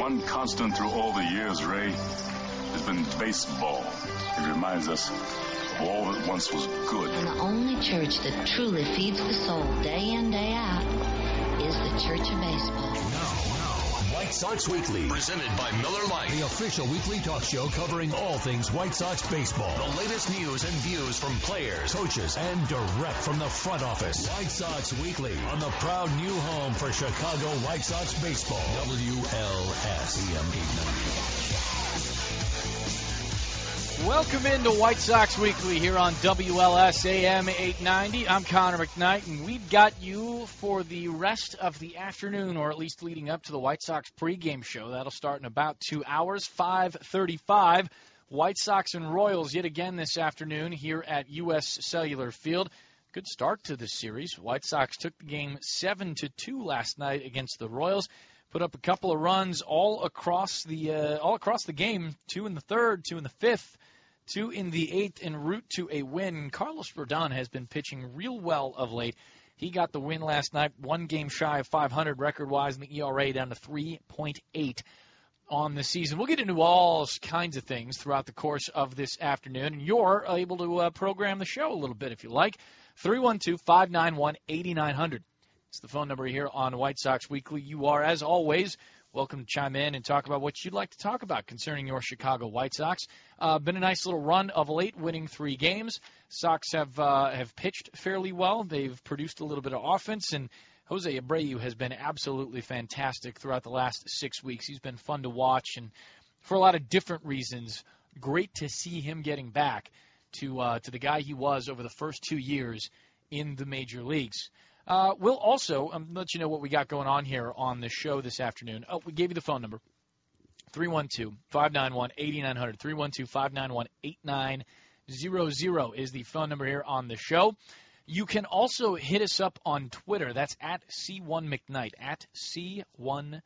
one constant through all the years, Ray, has been baseball. It reminds us of all that once was good. And the only church that truly feeds the soul day in, day out is the Church of Baseball. White Sox Weekly, presented by Miller Lite, the official weekly talk show covering all things White Sox baseball. The latest news and views from players, coaches, and direct from the front office. White Sox Weekly on the proud new home for Chicago White Sox baseball. WLS AM 890. Welcome into White Sox Weekly here on WLS AM 890. I'm Connor McKnight, and we've got you for the rest of the afternoon, or at least leading up to the White Sox pregame show. That'll start in about two hours, 5:35. White Sox and Royals yet again this afternoon here at U.S. Cellular Field. Good start to the series. White Sox took the game seven to two last night against the Royals. Put up a couple of runs all across the uh, all across the game. Two in the third, two in the fifth two in the eighth en route to a win. Carlos Rodon has been pitching real well of late. He got the win last night, one game shy of 500 record wise, and the ERA down to 3.8 on the season. We'll get into all kinds of things throughout the course of this afternoon, and you're able to uh, program the show a little bit if you like. 312 591 8900. It's the phone number here on White Sox Weekly. You are, as always, welcome to chime in and talk about what you'd like to talk about concerning your Chicago White Sox. Uh, been a nice little run of late, winning three games. Sox have uh, have pitched fairly well. They've produced a little bit of offense, and Jose Abreu has been absolutely fantastic throughout the last six weeks. He's been fun to watch, and for a lot of different reasons, great to see him getting back to uh, to the guy he was over the first two years in the major leagues. Uh, we'll also um, let you know what we got going on here on the show this afternoon. Oh, we gave you the phone number 312 591 8900. 312 591 8900 is the phone number here on the show. You can also hit us up on Twitter. That's at C1McKnight. At C1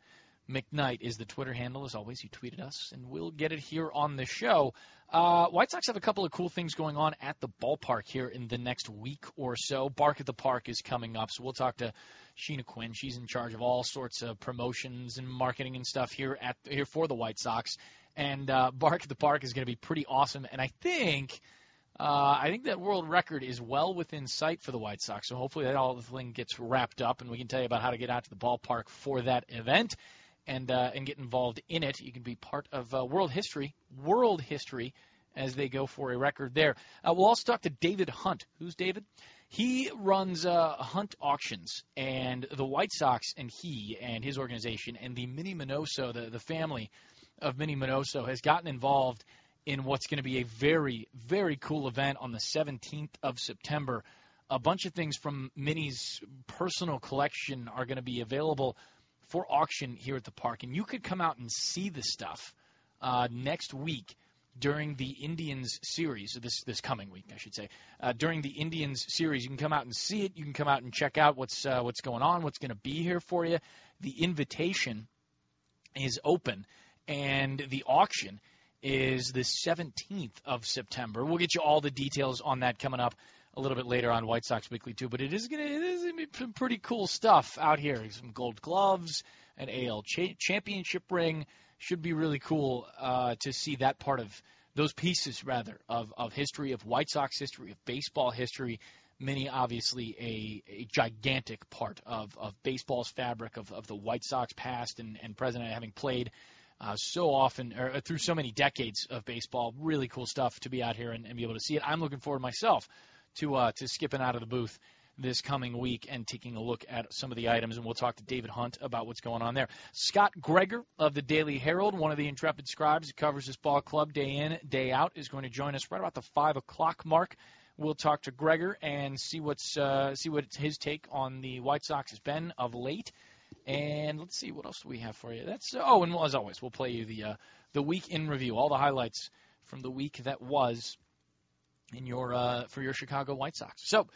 McKnight is the Twitter handle. As always, you tweeted us, and we'll get it here on the show. Uh, White Sox have a couple of cool things going on at the ballpark here in the next week or so. Bark at the Park is coming up, so we'll talk to Sheena Quinn. She's in charge of all sorts of promotions and marketing and stuff here at here for the White Sox. And uh, Bark at the Park is going to be pretty awesome. And I think uh, I think that world record is well within sight for the White Sox. So hopefully that all the thing gets wrapped up, and we can tell you about how to get out to the ballpark for that event and uh, and get involved in it. You can be part of uh, world history, world history, as they go for a record there. Uh, we'll also talk to David Hunt. Who's David? He runs uh, Hunt Auctions, and the White Sox and he and his organization and the Minnie Minoso, the the family of Minnie Minoso, has gotten involved in what's going to be a very very cool event on the 17th of September. A bunch of things from Minnie's personal collection are going to be available for auction here at the park, and you could come out and see the stuff uh, next week during the Indians series, this this coming week, I should say. Uh, during the Indians series, you can come out and see it. You can come out and check out what's uh, what's going on, what's going to be here for you. The invitation is open, and the auction is the 17th of September. We'll get you all the details on that coming up a little bit later on White Sox Weekly too. But it is gonna it is gonna be some pretty cool stuff out here. Some gold gloves, an AL cha- championship ring. Should be really cool uh, to see that part of those pieces rather of of history of White Sox history of baseball history. Minnie obviously a, a gigantic part of, of baseball's fabric of, of the White Sox past and, and present having played uh, so often or through so many decades of baseball. Really cool stuff to be out here and, and be able to see it. I'm looking forward myself to uh, to skipping out of the booth this coming week and taking a look at some of the items, and we'll talk to David Hunt about what's going on there. Scott Gregor of the Daily Herald, one of the intrepid scribes who covers this ball club day in, day out, is going to join us right about the five o'clock mark. We'll talk to Gregor and see what's uh, see what his take on the White Sox has been of late. And let's see what else do we have for you. That's oh, and as always, we'll play you the uh, the week in review, all the highlights from the week that was in your uh, for your Chicago White Sox. So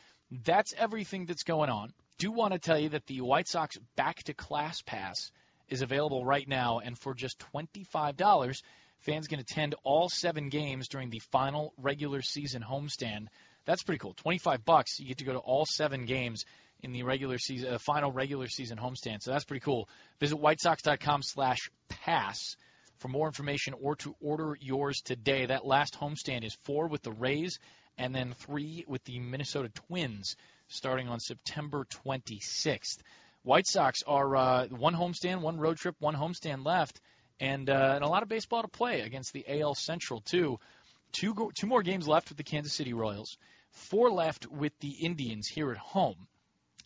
that's everything that's going on. Do want to tell you that the White Sox Back to Class Pass is available right now, and for just twenty-five dollars, fans can attend all seven games during the final regular season homestand. That's pretty cool. Twenty-five bucks, you get to go to all seven games in the regular season, uh, final regular season homestand. So that's pretty cool. Visit whitesox.com/pass for more information or to order yours today. That last homestand is four with the Rays and then three with the Minnesota Twins starting on September 26th. White Sox are uh, one homestand, one road trip, one homestand left, and, uh, and a lot of baseball to play against the AL Central too. Two go- two more games left with the Kansas City Royals, four left with the Indians here at home.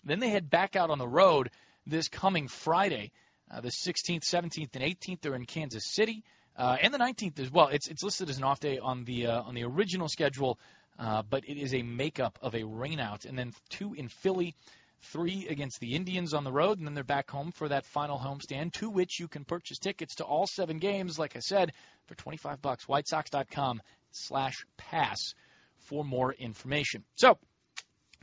Then they head back out on the road this coming Friday, uh, the 16th, 17th, and 18th. They're in Kansas City, uh, and the 19th as well. It's it's listed as an off day on the uh, on the original schedule, uh, but it is a makeup of a rainout, and then two in Philly three against the Indians on the road, and then they're back home for that final homestand, to which you can purchase tickets to all seven games, like I said, for 25 bucks. WhiteSox.com slash pass for more information. So,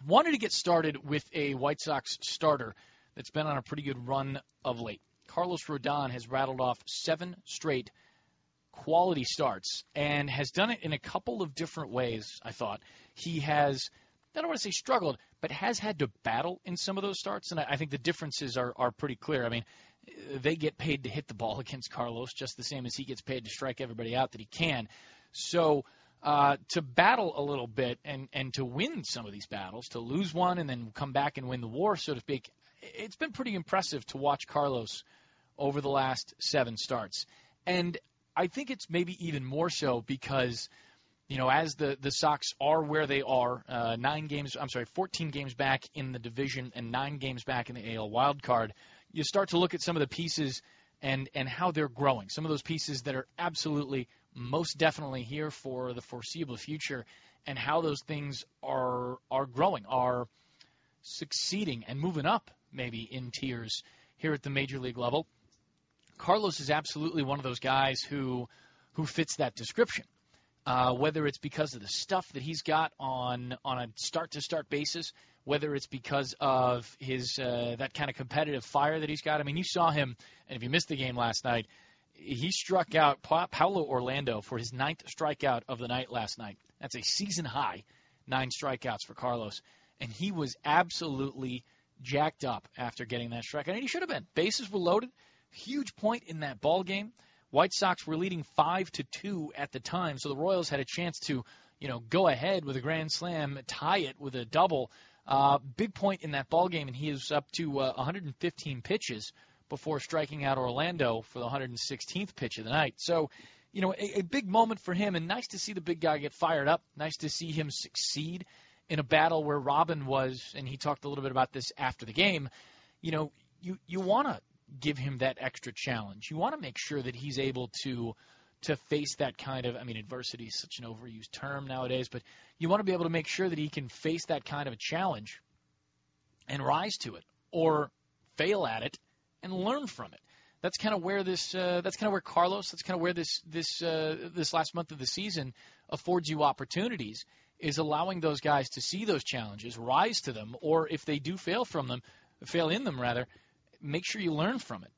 wanted to get started with a White Sox starter that's been on a pretty good run of late. Carlos Rodon has rattled off seven straight quality starts and has done it in a couple of different ways, I thought. He has I don't want to say struggled, but has had to battle in some of those starts, and I, think the differences are, are pretty clear. I mean, they get paid to hit the ball against Carlos just the same as he gets paid to strike everybody out that he can. So uh, to battle a little bit and, and to win some of these battles, to lose one and then come back and win the war, so to speak, it's been pretty impressive to watch Carlos over the last seven starts. And I think it's maybe even more so because – you know, as the the Sox are where they are, uh, nine games, I'm sorry, 14 games back in the division and nine games back in the AL wild card, you start to look at some of the pieces and and how they're growing. Some of those pieces that are absolutely most definitely here for the foreseeable future, and how those things are are growing, are succeeding and moving up maybe in tiers here at the major league level. Carlos is absolutely one of those guys who who fits that description. Uh, whether it's because of the stuff that he's got on on a start to start basis, whether it's because of his uh, that kind of competitive fire that he's got. I mean, you saw him, and if you missed the game last night, he struck out pa- Paulo Orlando for his ninth strikeout of the night last night. That's a season high, nine strikeouts for Carlos, and he was absolutely jacked up after getting that strikeout, and he should have been. Bases were loaded, huge point in that ball game. White Sox were leading five to two at the time, so the Royals had a chance to, you know, go ahead with a grand slam, tie it with a double. Uh, big point in that ball game, and he is up to uh, 115 pitches before striking out Orlando for the 116th pitch of the night. So, you know, a, a big moment for him, and nice to see the big guy get fired up. Nice to see him succeed in a battle where Robin was, and he talked a little bit about this after the game. You know, you you want to give him that extra challenge. You want to make sure that he's able to to face that kind of I mean adversity is such an overused term nowadays, but you want to be able to make sure that he can face that kind of a challenge and rise to it or fail at it and learn from it. That's kind of where this uh, that's kind of where Carlos that's kind of where this this uh, this last month of the season affords you opportunities is allowing those guys to see those challenges, rise to them, or if they do fail from them, fail in them rather, make sure you learn from it.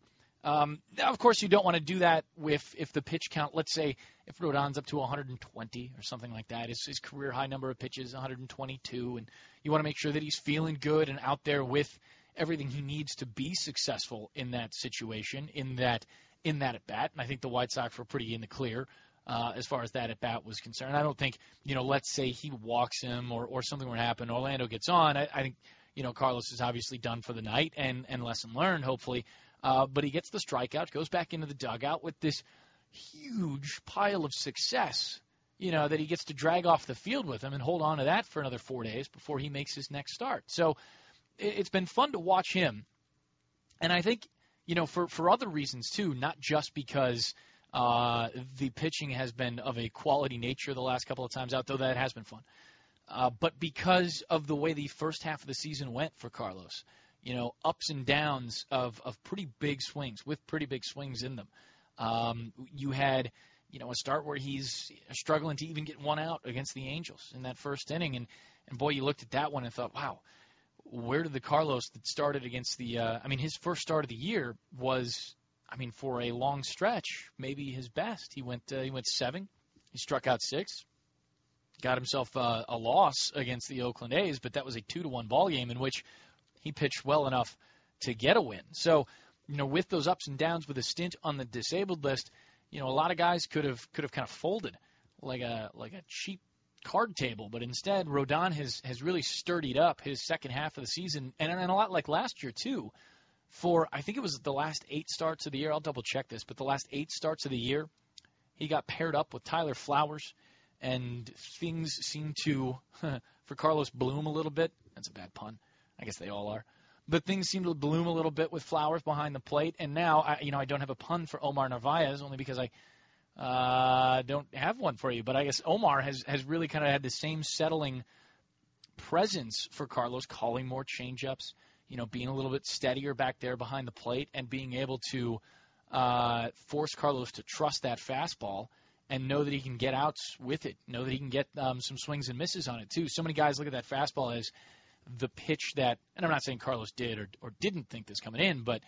Um, now, of course, you don't want to do that with if the pitch count. Let's say if Rodon's up to 120 or something like that, his, his career high number of pitches 122, and you want to make sure that he's feeling good and out there with everything he needs to be successful in that situation, in that in that at bat. And I think the White Sox were pretty in the clear uh, as far as that at bat was concerned. I don't think you know. Let's say he walks him or or something would happen. Orlando gets on. I, I think you know, Carlos is obviously done for the night and, and lesson learned, hopefully. Uh, but he gets the strikeout, goes back into the dugout with this huge pile of success, you know, that he gets to drag off the field with him and hold on to that for another four days before he makes his next start. So it, it's been fun to watch him. And I think, you know, for, for other reasons too, not just because uh, the pitching has been of a quality nature the last couple of times out, though that has been fun uh, but because of the way the first half of the season went for Carlos, you know, ups and downs of, of pretty big swings with pretty big swings in them. Um, you had, you know, a start where he's struggling to even get one out against the Angels in that first inning, and and boy, you looked at that one and thought, wow, where did the Carlos that started against the? Uh, I mean, his first start of the year was, I mean, for a long stretch, maybe his best. He went uh, he went seven, he struck out six, got himself uh, a loss against the Oakland A's, but that was a two to one ball game in which he pitched well enough to get a win. So, you know, with those ups and downs, with a stint on the disabled list, you know, a lot of guys could have could have kind of folded like a like a cheap card table, but instead Rodon has has really sturdied up his second half of the season, and, and a lot like last year too. For I think it was the last eight starts of the year. I'll double check this, but the last eight starts of the year, he got paired up with Tyler Flowers, and things seem to for Carlos bloom a little bit. That's a bad pun. I guess they all are. But things seem to bloom a little bit with Flowers behind the plate, and now I, you know I don't have a pun for Omar Narvaez only because I uh, don't have one for you, but I guess Omar has has really kind of had the same settling presence for Carlos, calling more changeups, you know, being a little bit steadier back there behind the plate, and being able to uh, force Carlos to trust that fastball and know that he can get outs with it, know that he can get um, some swings and misses on it too. So many guys look at that fastball as the pitch that, and I'm not saying Carlos did or, or didn't think this coming in, but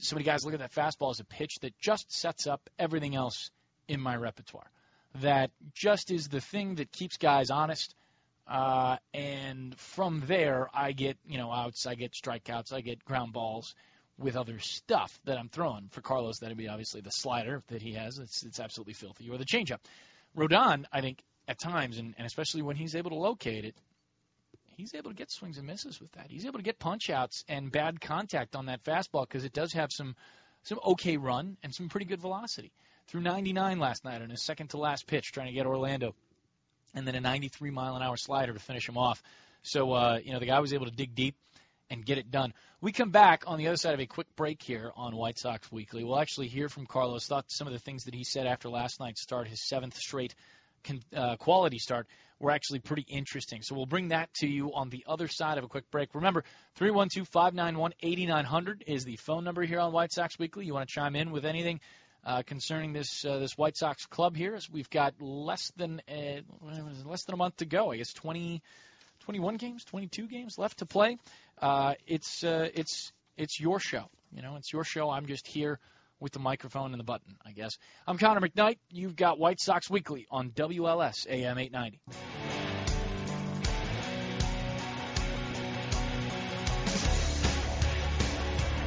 so many guys look at that fastball as a pitch that just sets up everything else in my repertoire. That just is the thing that keeps guys honest. Uh, and from there, I get you know outs, I get strikeouts, I get ground balls with other stuff that I'm throwing. For Carlos, that'd be obviously the slider that he has. It's it's absolutely filthy, or the changeup. Rodon, I think at times, and, and especially when he's able to locate it, he's able to get swings and misses with that. He's able to get punch outs and bad contact on that fastball because it does have some some okay run and some pretty good velocity threw 99 last night on his second to last pitch, trying to get Orlando, and then a 93 mile an hour slider to finish him off. So uh, you know the guy was able to dig deep and get it done. We come back on the other side of a quick break here on White Sox Weekly. We'll actually hear from Carlos. Thought some of the things that he said after last night's start, his seventh straight uh, quality start, were actually pretty interesting. So we'll bring that to you on the other side of a quick break. Remember, 312 591 8900 is the phone number here on White Sox Weekly. You want to chime in with anything uh, concerning this uh, this White Sox club here. As we've got less than uh, less than a month to go. I guess 20, 21 games, 22 games left to play. Uh, it's uh, it's it's your show. You know, it's your show. I'm just here with the microphone and the button. I guess. I'm Connor McKnight. You've got White Sox Weekly on WLS AM 890.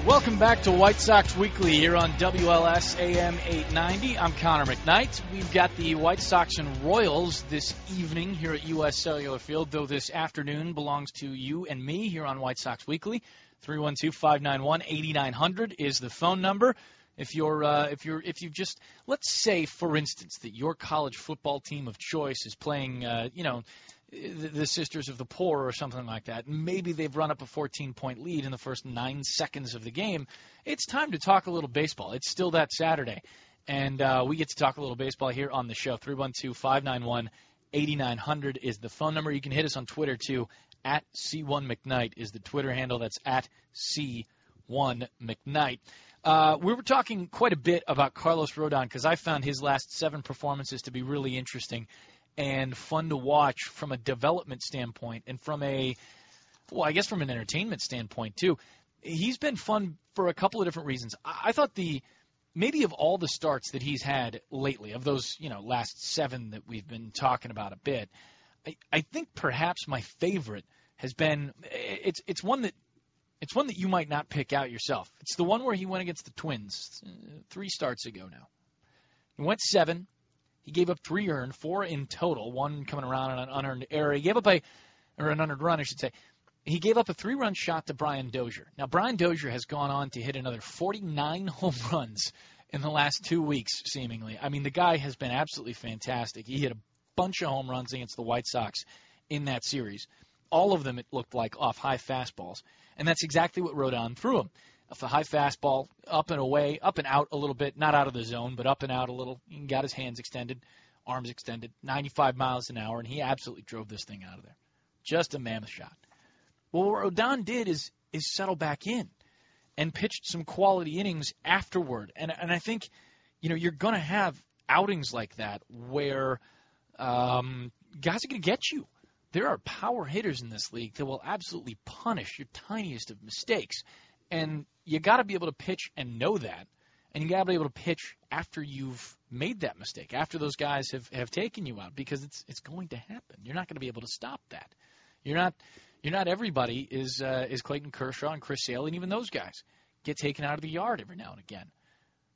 Welcome back to White Sox Weekly here on WLS AM 890. I'm Connor McKnight. We've got the White Sox and Royals this evening here at U.S. Cellular Field, though this afternoon belongs to you and me here on White Sox Weekly. 312-591-8900 is the phone number. If you're, uh, if you're, if you just, let's say, for instance, that your college football team of choice is playing, uh, you know, the Sisters of the Poor or something like that. Maybe they've run up a 14 point lead in the first nine seconds of the game. It's time to talk a little baseball. It's still that Saturday. And uh, we get to talk a little baseball here on the show. 312 591 8900 is the phone number. You can hit us on Twitter too. At C1 McKnight is the Twitter handle. That's at C1 McKnight. Uh, we were talking quite a bit about Carlos Rodon because I found his last seven performances to be really interesting and fun to watch from a development standpoint and from a well, I guess from an entertainment standpoint too. He's been fun for a couple of different reasons. I, thought the maybe of all the starts that he's had lately, of those you know last seven that we've been talking about a bit, I, I think perhaps my favorite has been it's it's one that it's one that you might not pick out yourself. It's the one where he went against the Twins uh, three starts ago now. He went seven, he gave up three earned, four in total, one coming around on an unearned error. He gave up a, or an unearned run, I should say. He gave up a three run shot to Brian Dozier. Now, Brian Dozier has gone on to hit another 49 home runs in the last two weeks, seemingly. I mean, the guy has been absolutely fantastic. He hit a bunch of home runs against the White Sox in that series. All of them, it looked like, off high fastballs. And that's exactly what Rodon threw him a high fastball, up and away, up and out a little bit, not out of the zone, but up and out a little. He got his hands extended, arms extended, 95 miles an hour, and he absolutely drove this thing out of there. Just a mammoth shot. Well, what Rodon did is is settle back in and pitched some quality innings afterward. And and I think, you know, you're going to have outings like that where um, guys are going to get you. There are power hitters in this league that will absolutely punish your tiniest of mistakes. And you got to be able to pitch and know that. And you got to be able to pitch after you've made that mistake, after those guys have, have taken you out, because it's it's going to happen. You're not going to be able to stop that. You're not You're not everybody is uh, is Clayton Kershaw and Chris Sale, and even those guys get taken out of the yard every now and again.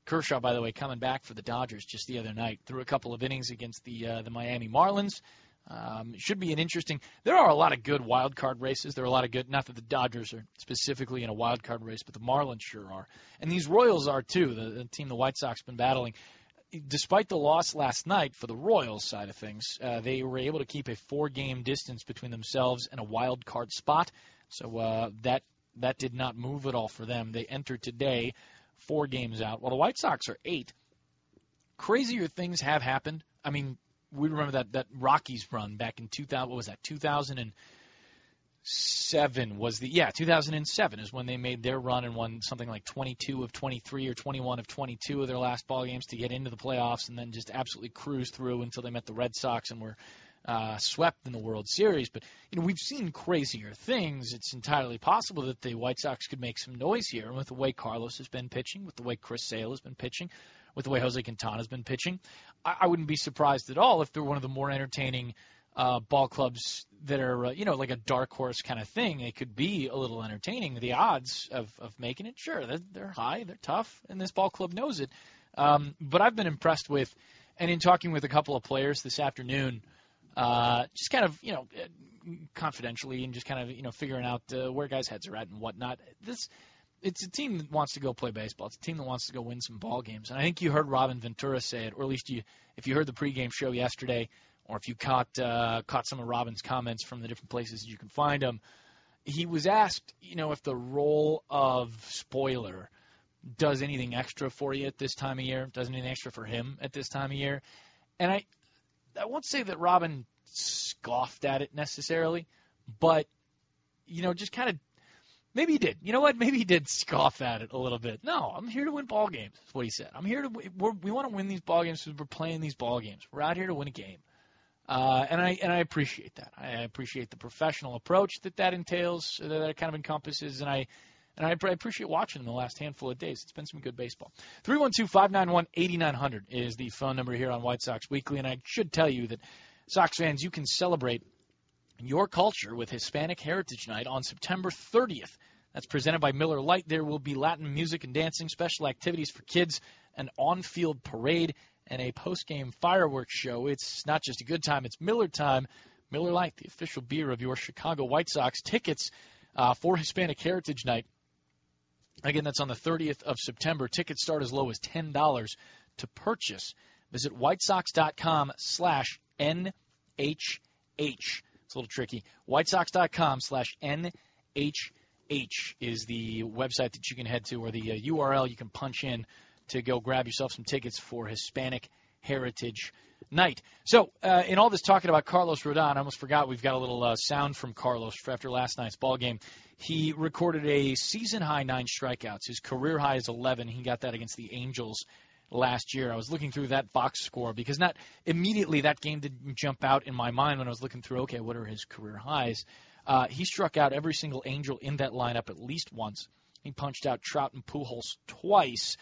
Kershaw, by the way, coming back for the Dodgers just the other night, threw a couple of innings against the uh, the Miami Marlins. Um, should be an interesting. There are a lot of good wild card races. There are a lot of good. Not that the Dodgers are specifically in a wild card race, but the Marlins sure are, and these Royals are too. The, the team the White Sox been battling. Despite the loss last night for the Royals side of things, uh, they were able to keep a four-game distance between themselves and a wild card spot. So uh, that that did not move at all for them. They entered today four games out, while the White Sox are eight. Crazier things have happened. I mean, we remember that that Rockies run back in 2000. What was that? 2007 was the yeah 2007 is when they made their run and won something like 22 of 23 or 21 of 22 of their last ball games to get into the playoffs and then just absolutely cruise through until they met the Red Sox and were uh, swept in the World Series. But you know we've seen crazier things. It's entirely possible that the White Sox could make some noise here. And with the way Carlos has been pitching, with the way Chris Sale has been pitching, with the way Jose Quintana has been pitching, I, I wouldn't be surprised at all if they're one of the more entertaining uh, ball clubs that are uh, you know like a dark horse kind of thing. It could be a little entertaining. The odds of of making it, sure, they're, they're high, they're tough, and this ball club knows it. Um, but I've been impressed with, and in talking with a couple of players this afternoon uh, just kind of you know confidentially and just kind of you know figuring out uh, where guys' heads are at and whatnot. This it's a team that wants to go play baseball. It's a team that wants to go win some ball games. And I think you heard Robin Ventura say it, or at least you, if you heard the pregame show yesterday, or if you caught uh, caught some of Robin's comments from the different places you can find them. He was asked, you know, if the role of spoiler does anything extra for you at this time of year, does anything extra for him at this time of year. And I, I won't say that Robin scoffed at it necessarily, but you know, just kind of maybe he did. You know what? Maybe he did scoff at it a little bit. No, I'm here to win ball games. That's what he said. I'm here to we want to win these ball games because we're playing these ball games. We're out here to win a game. Uh, and I and I appreciate that. I appreciate the professional approach that that entails, that, that kind of encompasses, and I and I, I appreciate watching the last handful of days. It's been some good baseball. 312-591-8900 is the phone number here on White Sox Weekly, and I should tell you that Sox fans, you can celebrate your culture with Hispanic Heritage Night on September 30th. That's presented by Miller Lite. There will be Latin music and dancing, special activities for kids, an on-field parade, and a post-game fireworks show. It's not just a good time; it's Miller time. Miller Lite, the official beer of your Chicago White Sox. Tickets uh, for Hispanic Heritage Night Again, that's on the 30th of September. Tickets start as low as $10 to purchase. Visit whitesox.com slash NHH. It's a little tricky. whitesox.com slash NHH is the website that you can head to or the uh, URL you can punch in to go grab yourself some tickets for Hispanic Heritage Night. So, uh, in all this talking about Carlos Rodon, I almost forgot we've got a little uh, sound from Carlos after last night's ball game. He recorded a season high nine strikeouts. His career high is 11. He got that against the Angels last year. I was looking through that box score because not immediately that game didn't jump out in my mind when I was looking through. Okay, what are his career highs? Uh, he struck out every single Angel in that lineup at least once. He punched out Trout and Pujols twice.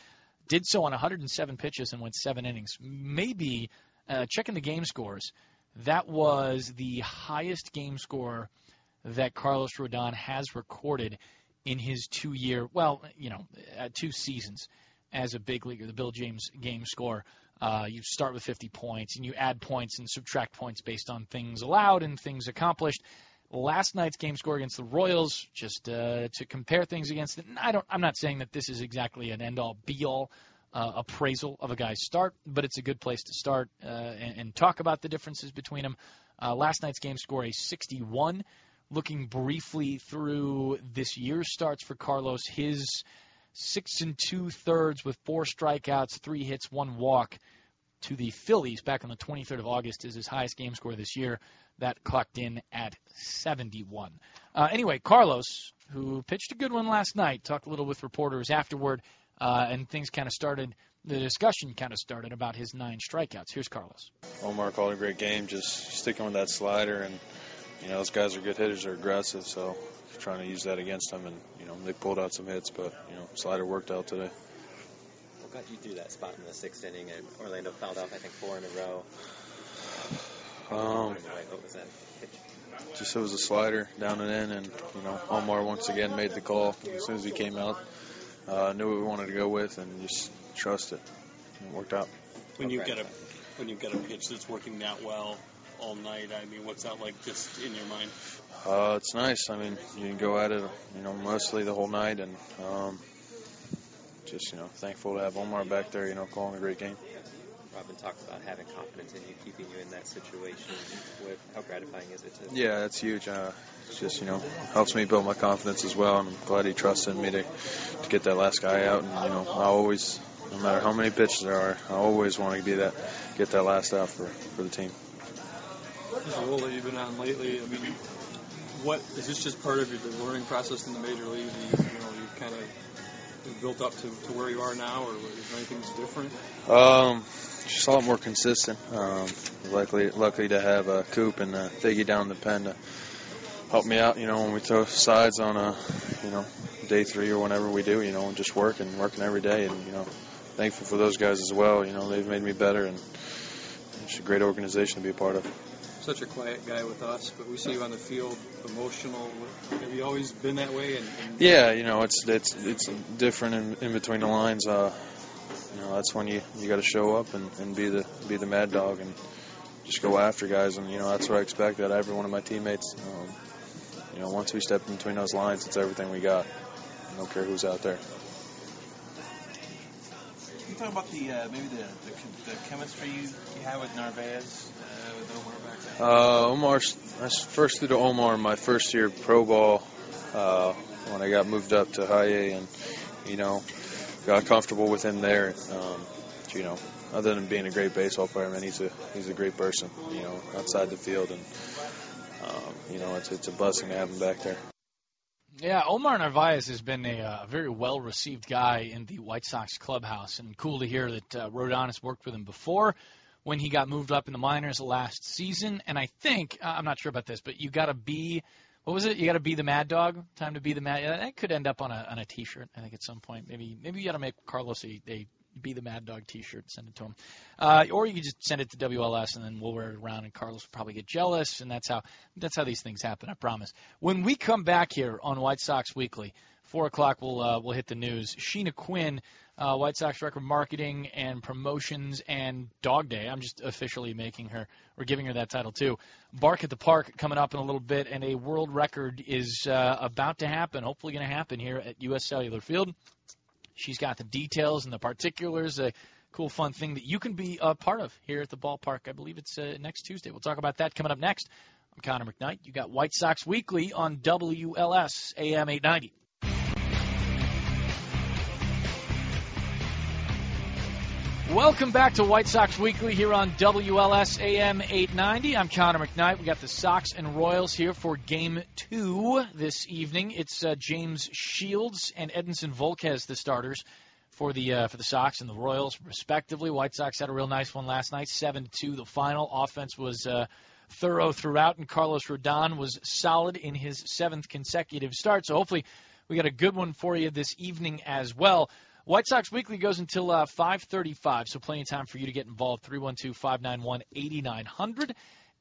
Did so on 107 pitches and went seven innings. Maybe uh, checking the game scores, that was the highest game score that Carlos Rodon has recorded in his two year, well, you know, uh, two seasons as a big leaguer. The Bill James game score. Uh, you start with 50 points and you add points and subtract points based on things allowed and things accomplished. Last night's game score against the Royals, just uh, to compare things against it. I don't. I'm not saying that this is exactly an end-all, be-all uh, appraisal of a guy's start, but it's a good place to start uh, and, and, talk about the differences between them. Uh, last night's game score a 61 looking briefly through this year's starts for Carlos, his six and two thirds with four strikeouts, three hits, one walk to the Phillies back on the 23rd of August is his highest game score this year. That clocked in at 71. Uh, anyway, Carlos, who pitched a good one last night, talked a little with reporters afterward, uh, and things kind of started. The discussion kind of started about his nine strikeouts. Here's Carlos. Omar called a great game, just sticking with that slider and you know, those guys are good hitters. They're aggressive, so trying to use that against them. And you know, they pulled out some hits, but you know, slider worked out today. What got you through that spot in the sixth inning? And Orlando fouled off, I think, four in a row. Um, what was that pitch? just it was a slider down and in, and you know Omar once again made the call as soon as he came out. Uh, knew what we wanted to go with, and just trust it. It worked out. When you get a when you get a pitch that's working that well all night, I mean, what's that like just in your mind? Uh, it's nice. I mean, you can go at it, you know, mostly the whole night, and um, just you know, thankful to have Omar back there, you know, calling a great game. Robin talks about having confidence in you, keeping you in that situation. What, how gratifying is it to? Yeah, that's huge. Uh, it's just you know helps me build my confidence as well, and I'm glad he trusted me to to get that last guy out. And you know, I always, no matter how many pitches there are, I always want to be that get that last out for for the team. This role that you've been on lately, I mean, what is this just part of your the learning process in the major leagues? You, you know, you kind of built up to, to where you are now, or is there anything that's different? Um, just a lot more consistent. Um, luckily, lucky to have uh, Coop and uh, Figgy down in the pen to help me out. You know, when we throw sides on a, you know, day three or whenever we do. You know, and just working, working every day, and you know, thankful for those guys as well. You know, they've made me better, and it's a great organization to be a part of. Such a quiet guy with us, but we see you on the field, emotional. Have you always been that way? And, and Yeah, you know, it's it's it's different in, in between the lines. Uh, you know, that's when you you got to show up and, and be the be the mad dog and just go after guys. And you know, that's what I expect out of every one of my teammates. Um, you know, once we step in between those lines, it's everything we got. I don't care who's out there. Can you talk about the uh, maybe the, the, the chemistry you, you have with Narvaez, uh, with Omar back there? Uh, Omar, I first threw to Omar my first year pro ball uh, when I got moved up to high A, and you know, got comfortable with him there. Um, you know, other than being a great baseball player, man, he's a he's a great person. You know, outside the field, and um, you know, it's it's a blessing to have him back there. Yeah, Omar Narvaez has been a uh, very well received guy in the White Sox clubhouse, and cool to hear that uh, Rodon has worked with him before when he got moved up in the minors last season. And I think, uh, I'm not sure about this, but you got to be, what was it? You got to be the mad dog? Time to be the mad. That could end up on a on a T-shirt. I think at some point, maybe maybe you got to make Carlos a, a be the mad dog T-shirt, send it to him, uh, or you could just send it to WLS and then we'll wear it around, and Carlos will probably get jealous, and that's how that's how these things happen. I promise. When we come back here on White Sox Weekly, four o'clock, we'll uh, we'll hit the news. Sheena Quinn. Uh, White Sox Director of Marketing and Promotions and Dog Day. I'm just officially making her, or giving her that title too. Bark at the Park coming up in a little bit, and a world record is uh, about to happen, hopefully going to happen here at U.S. Cellular Field. She's got the details and the particulars. A cool, fun thing that you can be a part of here at the ballpark. I believe it's uh, next Tuesday. We'll talk about that coming up next. I'm Connor McKnight. You got White Sox Weekly on WLS AM 890. Welcome back to White Sox Weekly here on WLS AM 890. I'm Connor McKnight. We got the Sox and Royals here for Game Two this evening. It's uh, James Shields and Edinson Volquez, the starters for the uh, for the Sox and the Royals, respectively. White Sox had a real nice one last night, seven two. The final offense was uh, thorough throughout, and Carlos Rodon was solid in his seventh consecutive start. So hopefully, we got a good one for you this evening as well. White Sox Weekly goes until uh, 5:35, so plenty of time for you to get involved. 312-591-8900.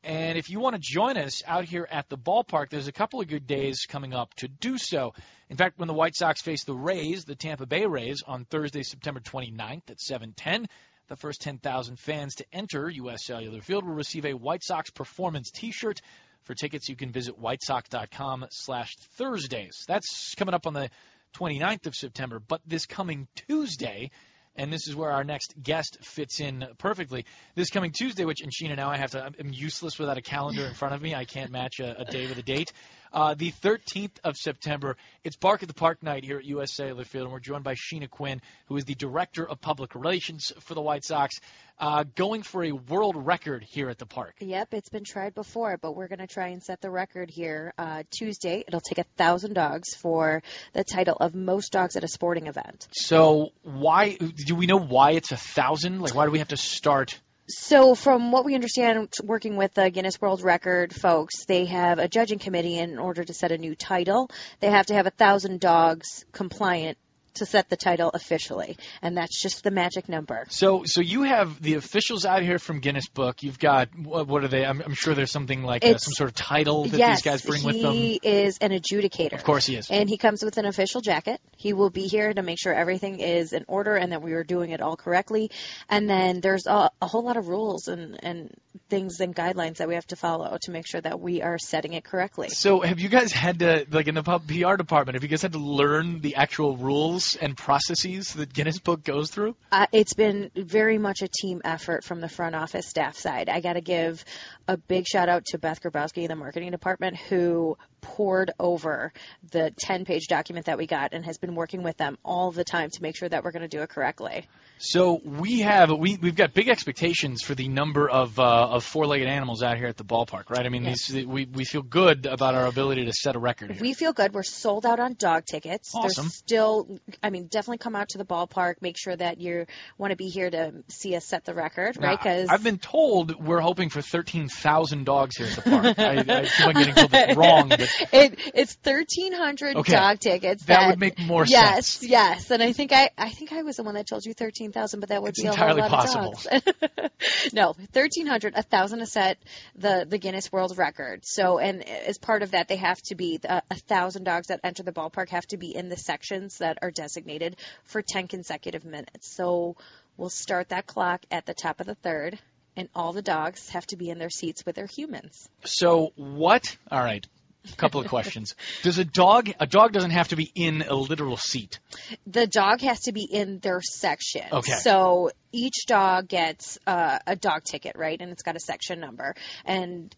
And if you want to join us out here at the ballpark, there's a couple of good days coming up to do so. In fact, when the White Sox face the Rays, the Tampa Bay Rays, on Thursday, September 29th at 7:10, the first 10,000 fans to enter U.S. Cellular Field will receive a White Sox Performance T-shirt. For tickets, you can visit whitesox.com/thursdays. That's coming up on the 29th of September. But this coming Tuesday, and this is where our next guest fits in perfectly. This coming Tuesday, which, and Sheena, now I have to, I'm useless without a calendar in front of me. I can't match a, a day with a date. Uh, the 13th of September, it's Bark at the Park night here at US Cellular Field, and we're joined by Sheena Quinn, who is the Director of Public Relations for the White Sox, uh, going for a world record here at the park. Yep, it's been tried before, but we're going to try and set the record here uh, Tuesday. It'll take a thousand dogs for the title of most dogs at a sporting event. So why do we know why it's a thousand? Like why do we have to start? So, from what we understand, working with the Guinness World Record folks, they have a judging committee in order to set a new title. They have to have a thousand dogs compliant to set the title officially, and that's just the magic number. So, so you have the officials out here from Guinness Book. You've got what, what are they? I'm, I'm sure there's something like It's- some sort of title that yes, these guys bring with them. he is an adjudicator. Of course, he is. And he comes with an official jacket. He will be here to make sure everything is in order and that we are doing it all correctly. And then there's a, a whole lot of rules and, and things and guidelines that we have to follow to make sure that we are setting it correctly. So, have you guys had to, like in the PR department, have you guys had to learn the actual rules and processes that Guinness Book goes through? Uh, it's been very much a team effort from the front office staff side. I got to give a big shout out to Beth Grabowski in the marketing department who poured over the 10 page document that we got and has been working with them all the time to make sure that we're going to do it correctly. So we have we we've got big expectations for the number of uh, of four-legged animals out here at the ballpark, right? I mean, Yes. these, we we feel good about our ability to set a record here. We feel good. We're sold out on dog tickets. Awesome. There's still, I mean, definitely come out to the ballpark. Make sure that you want to be here to see us set the record, right? Because I've been told we're hoping for 13,000 dogs here at the park. I, I feel like getting told wrong, but it, it's 1,300 Okay. dog tickets. That would make more yes, sense. Yes, yes, and I think I, I think I was the one that told you 13,000, but that would It's be a entirely whole lot possible. of dogs. no, 1,300, a 1,000 a set the the Guinness World Record. So, and as part of that, they have to be a a thousand dogs that enter the ballpark have to be in the sections that are designated for 10 consecutive minutes. So, we'll start that clock at the top of the third. And all the dogs have to be in their seats with their humans. so what? All right, a couple of questions. Does a dog a dog doesn't have to be in a literal seat? the dog has to be in their section. Okay. So each dog gets uh, a dog ticket, right? And it's got a section number. And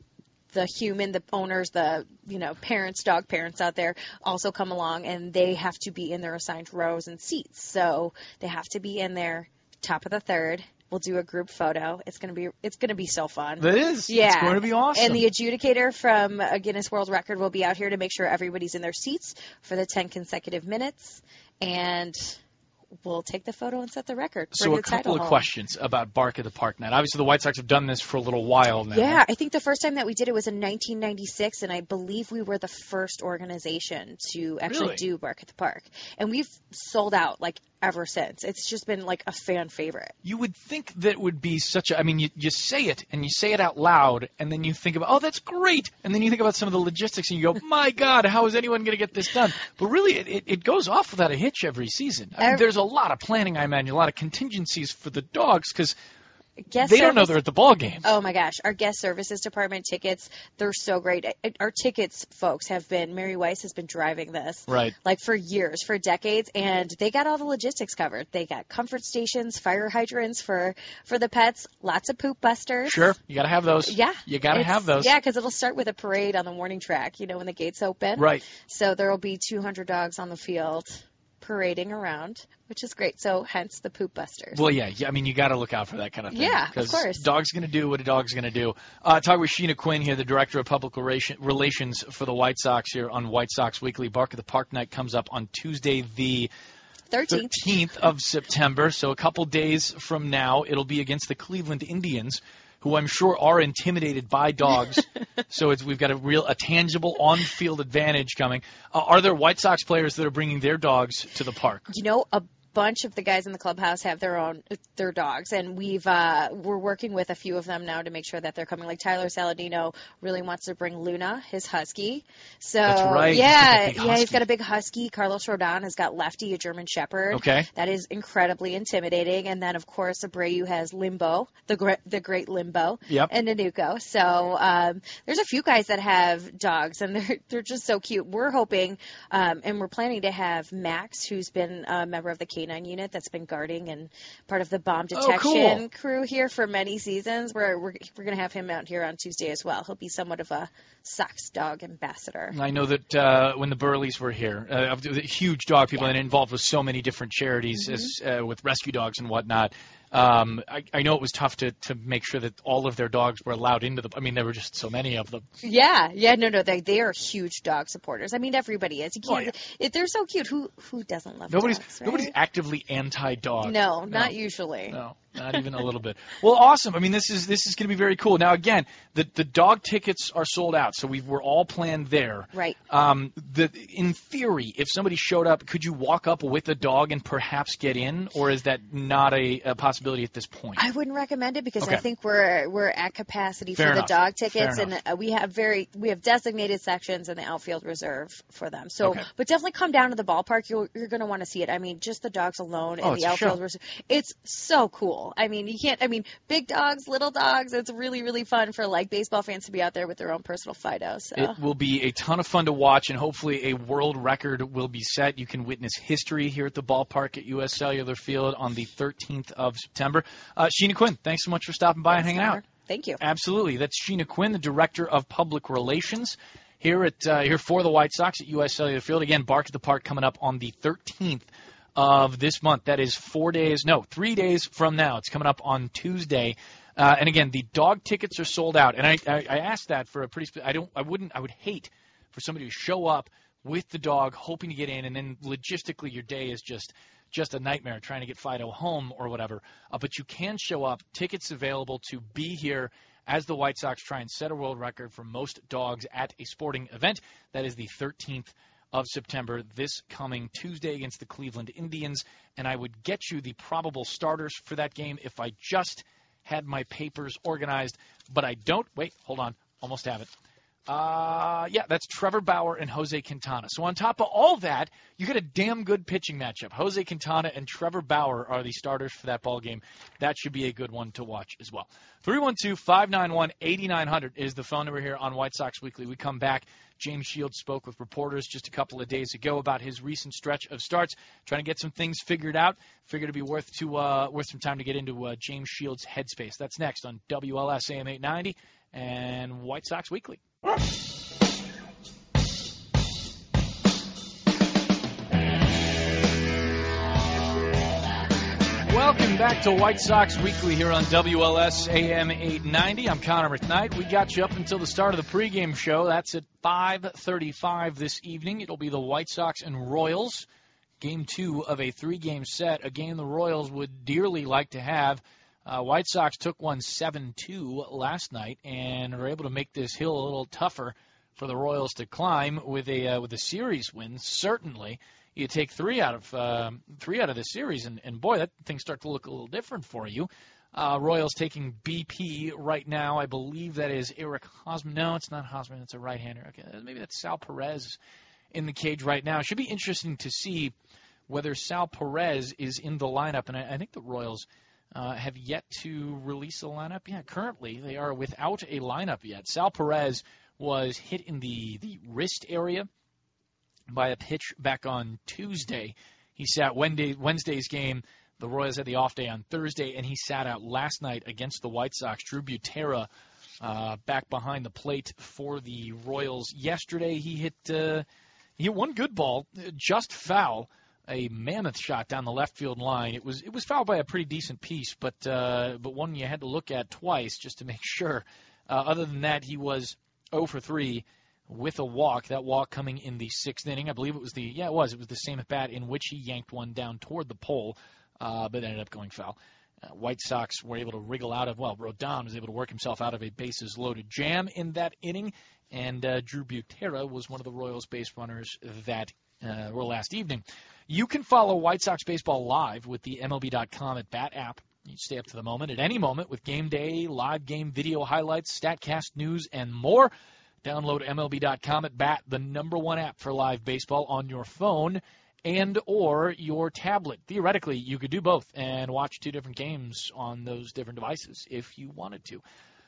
the human, the owners, the you know parents, dog parents out there also come along, and they have to be in their assigned rows and seats. So they have to be in their top of the third. We'll do a group photo. It's gonna be it's gonna be so fun. It is. Yeah. It's going to be awesome. And the adjudicator from a Guinness World Record will be out here to make sure everybody's in their seats for the 10 consecutive minutes. And we'll take the photo and set the record. so a couple of home. questions about Bark of the Park Night. Obviously, the White Sox have done this for a little while now. Yeah, I think the first time that we did it was in 1996, and I believe we were the first organization to actually Really? do Bark at the Park. And we've sold out like ever since. It's just been like a fan favorite. You would think that would be such a. I mean, you, you say it and you say it out loud, and then you think about, oh, that's great, and then you think about some of the logistics, and you go, my God, how is anyone going to get this done? But really, it, it, it goes off without a hitch every season. I mean, there's a lot of planning, I imagine, a lot of contingencies for the dogs because Guest they don't know they're at the ball game. Oh my gosh, our guest services department tickets, they're so great. Our tickets folks have been Mary Weiss has been driving this. Right. Like for years, for decades and they got all the logistics covered. They got comfort stations, fire hydrants for for the pets, lots of poop busters. Sure, you got to have those. Yeah. you got to have those. Yeah, because it'll start with a parade on the warning track, you know, when the gates open. Right. So there will be 200 dogs on the field parading around, which is great. So hence the poop busters. Well, yeah, yeah, I mean, you got to look out for that kind of thing. Yeah, of course. Dog's going to do what a dog's going to do. Uh, talk with Sheena Quinn here, the director of public relations for the White Sox here on White Sox Weekly. Bark of the Park Night comes up on Tuesday, the 13th. 13th of September. So a couple days from now, it'll be against the Cleveland Indians, who I'm sure are intimidated by dogs. so it's, we've got a real, a tangible on-field advantage coming. Uh, are there White Sox players that are bringing their dogs to the park? you know a bunch of the guys in the clubhouse have their own their dogs and we've uh we're working with a few of them now to make sure that they're coming. Like Tyler Saladino really wants to bring Luna his husky. So That's right. Yeah big yeah he's got a big husky. Carlos Rodon has got Lefty a German shepherd. Okay. that is incredibly intimidating. And then of course Abreu has Limbo the great the great Limbo Yep. and Nanuko so um there's a few guys that have dogs and they're they're just so cute. We're hoping um and we're planning to have Max who's been a member of the K9 unit that's been guarding and part of the bomb Oh, detection cool. crew here for many seasons. We're we're, we're going to have him out here on Tuesday as well. He'll be somewhat of a Sox dog ambassador. I know that uh, when the Buehrles were here, uh, the huge dog people and involved with so many different charities as, uh, with rescue dogs and whatnot. Um, I, I know it was tough to, to make sure that all of their dogs were allowed into the. I mean, there were just so many of them. Yeah, yeah, no, no, they they are huge dog supporters. I mean, everybody is. You Oh, can't. it, they're so cute. Who who doesn't love Nobody's dogs? Right? nobody's actively anti-dog. No, not usually. No. Not even a little bit. Well, awesome. I mean, this is this is going to be very cool. Now, again, the the dog tickets are sold out, so we we're all planned there. Right. Um, the in theory, if somebody showed up, could you walk up with a dog and perhaps get in, or is that not a, a possibility at this point? I wouldn't recommend it because Okay. I think we're we're at capacity Fair for enough. the dog tickets, Fair and uh, we have very we have designated sections in the outfield reserve for them. So, Okay. but definitely come down to the ballpark. You're you're going to want to see it. I mean, just the dogs alone Oh, in the outfield reserve. It's so cool. I mean, you can't. I mean, big dogs, little dogs. It's really really fun for like baseball fans to be out there with their own personal Fido. So. It will be a ton of fun to watch, and hopefully a world record will be set. You can witness history here at the ballpark at U.S. Cellular Field on the 13th of September. Uh, Sheena Quinn, thanks so much for stopping by and hanging out. Thank you. Absolutely. That's Sheena Quinn, the Director of Public Relations here at uh, here for the White Sox at U.S. Cellular Field. Again, Bark at the Park coming up on the 13th of this month. That is four days, no, three days from now. It's coming up on Tuesday. Uh, and again, the dog tickets are sold out. And I, I, I asked that for a pretty. Spe- I don't. I wouldn't. I would hate for somebody to show up with the dog, hoping to get in, and then logistically your day is just just a nightmare trying to get Fido home or whatever. Uh, but you can show up. Tickets available to be here as the White Sox try and set a world record for most dogs at a sporting event. That is the 13th of September, this coming Tuesday against the Cleveland Indians. And I would get you the probable starters for that game if I just had my papers organized, but I don't. Wait, hold on. Almost have it. Uh, yeah, that's Trevor Bauer and Jose Quintana. So on top of all that, you get a damn good pitching matchup. Jose Quintana and Trevor Bauer are the starters for that ball game. That should be a good one to watch as well. 312-591-8900 is the phone number here on White Sox Weekly. We come back. James Shields spoke with reporters just a couple of days ago about his recent stretch of starts, trying to get some things figured out. Figured it'd be worth to uh, worth some time to get into uh, James Shields' headspace. That's next on WLS AM 890 and White Sox Weekly. Welcome back to White Sox Weekly here on WLS AM 890. I'm Connor McKnight. We got you up until the start of the pregame show. That's at 5:35 this evening. It'll be the White Sox and Royals, game two of a three-game set. A game the Royals would dearly like to have. Uh, White Sox took one 7-2 last night and are able to make this hill a little tougher for the Royals to climb with a uh, with a series win. Certainly, you take three out of um, three out of the series, and, and boy, that things start to look a little different for you. Uh, Royals taking BP right now. I believe that is Eric Hosmer. No, it's not Hosmer. It's a right-hander. Okay, maybe that's Sal Perez in the cage right now. Should be interesting to see whether Sal Perez is in the lineup, and I, I think the Royals. Uh, have yet to release a lineup. Yeah, currently they are without a lineup yet. Sal Perez was hit in the, the wrist area by a pitch back on Tuesday. He sat Wednesday, Wednesday's game. The Royals had the off day on Thursday, and he sat out last night against the White Sox. Drew Butera uh, back behind the plate for the Royals. Yesterday, he hit uh, he hit one good ball, uh, just foul, a mammoth shot down the left field line. It was it was fouled by a pretty decent piece, but uh, but one you had to look at twice just to make sure. Uh, other than that, he was 0 for 3 with a walk. That walk coming in the sixth inning. I believe it was the yeah it was it was the same at bat in which he yanked one down toward the pole, uh, but ended up going foul. Uh, White Sox were able to wriggle out of well Rodon was able to work himself out of a bases loaded jam in that inning, and uh, Drew Butera was one of the Royals base runners that uh, were last evening. You can follow White Sox baseball live with the MLB.com at Bat app. You stay up to the moment at any moment with game day, live game video highlights, StatCast news, and more. Download MLB.com at Bat, the number one app for live baseball on your phone and or your tablet. Theoretically, you could do both and watch two different games on those different devices if you wanted to.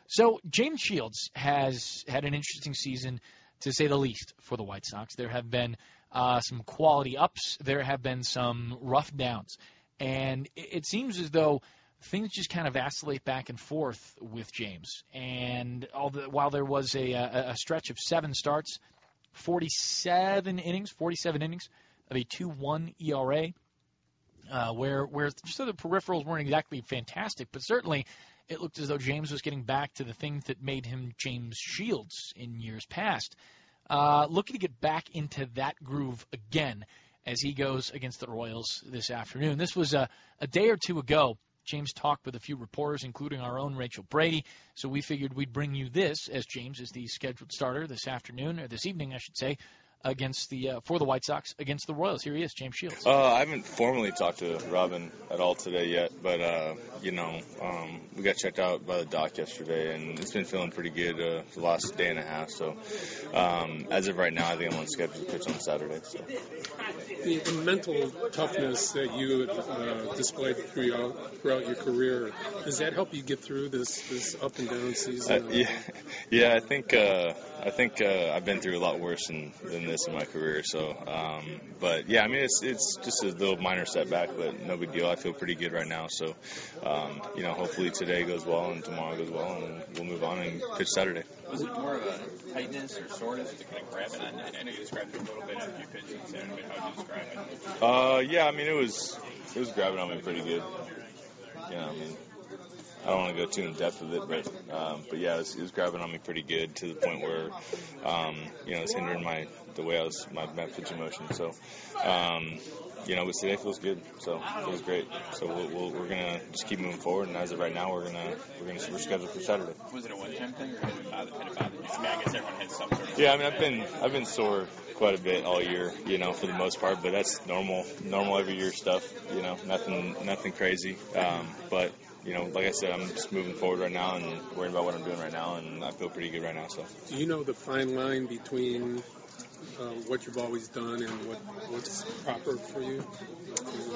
So James Shields has had an interesting season, to say the least, for the White Sox. There have been uh, some quality ups. There have been some rough downs, and it, it seems as though things just kind of vacillate back and forth with James. And although, while there was a, a, a stretch of seven starts, 47 innings, 47 innings of a 2-1 ERA, uh, where where just the peripherals weren't exactly fantastic, but certainly it looked as though James was getting back to the things that made him James Shields in years past. Uh, looking to get back into that groove again as he goes against the Royals this afternoon. This was a, a day or two ago. James talked with a few reporters, including our own Rachel Brady. So we figured we'd bring you this, as James is the scheduled starter this afternoon or this evening, I should say, against the uh, for the White Sox against the Royals. Here he is, James Shields. Uh, I haven't formally talked to Robin at all today yet, but uh, you know, um, we got checked out by the doc yesterday, and it's been feeling pretty good uh, the last day and a half. So, um, as of right now, I think I'm on schedule to pitch on Saturday. So. The, the mental toughness that you uh, displayed throughout throughout your career does that help you get through this this up and down season? Uh, yeah, yeah, I think uh, I think uh, I've been through a lot worse than, than this in my career. So, um, but yeah, I mean, it's it's just a little minor setback, but no big deal. I feel pretty good right now. So, um, you know, hopefully today goes well and tomorrow goes well, and we'll move on and pitch Saturday. Was it more of a tightness or soreness to kind of grab it on? I know you described it a little bit after you pitched on Saturday, but how would you describe it? Uh, yeah, I mean, it was it was grabbing on me pretty good. You know, I mean, I don't want to go too in depth with it, but um, but yeah, it was, it was grabbing on me pretty good to the point where um, you know it's hindering my the way I was my, my pitching motion. So um, you know, but today feels good, so it feels great. So we'll, we'll, we're gonna just keep moving forward, and as of right now, we're gonna we're gonna we're scheduled for Saturday. Was it a one-time thing, or had it bothered, had it bothered you? I mean, I guess everyone had some sort of. Yeah, I mean, I've been I've been sore quite a bit all year, you know, for the most part, but that's normal normal every year stuff, you know, nothing nothing crazy. Um, but you know, like I said, I'm just moving forward right now and worrying about what I'm doing right now, and I feel pretty good right now. So. Do you know the fine line between uh, what you've always done and what what's proper for you?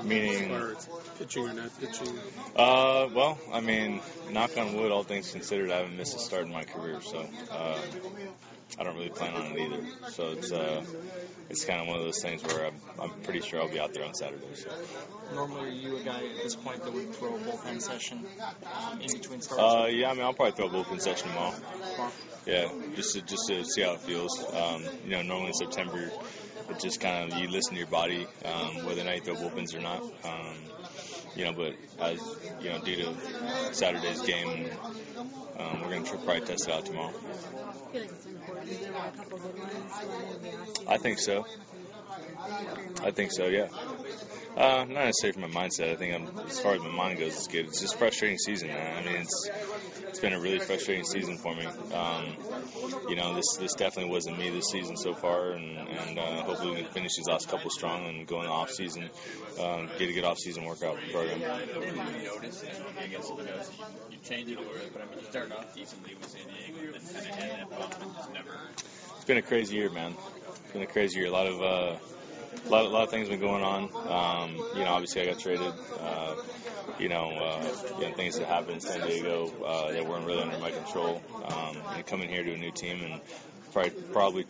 Meaning- as pitching or not pitching. Uh, well, I mean, knock on wood, all things considered, I haven't missed a start in my career, so uh, I don't really plan on it either. So it's uh, it's kind of one of those things where I'm, I'm pretty sure I'll be out there on Saturday. So. Normally, are you a guy at this point that would throw a bullpen session um, in between starts? Uh, yeah, I mean, I'll probably throw a bullpen session tomorrow. Yeah, just to, just to see how it feels. Um, you know, normally in September, it just kind of you listen to your body, um, whether or not you throw bullpens or not. Um, you know, but as you know, due to Saturday's game, um, we're going to probably test it out tomorrow. I feel like it's important. There were a couple good ones going into the offseason. I think so. I think so. Yeah. Uh, not necessarily from my mindset. I think I'm, as far as my mind goes, it's good. It's just frustrating season, man. I mean, it's it's been a really frustrating season for me. Um, you know, this this definitely wasn't me this season so far, and and uh, hopefully we can finish these last couple strong and go in the off season, um, get a good off season workout program. You I guess you changed it a little bit, but I mean, you started off decently with San Diego, and then kind of had that bump and just never. It's been a crazy year, man. It's been a crazy year. A lot of uh, a lot, a lot of things been going on. Um, you know, obviously I got traded. Uh, you know, uh, you know, things that happened in San Diego uh, that weren't really under my control. Um, and coming here to a new team and probably, probably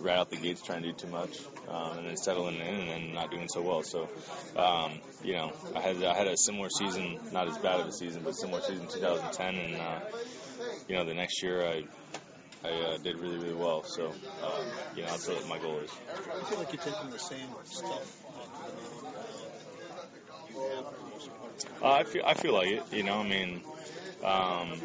right out the gates trying to do too much, um, and then settling in and then not doing so well. So, um, you know, I had I had a similar season, not as bad of a season, but similar season in 2010, and uh, you know, the next year I. I uh, did really, really well. So, um, you know, that's what my goal is. I feel like you're taking the same stuff onto the mound uh, you have for the most part. Uh, I feel I feel like it. You know, I mean, um,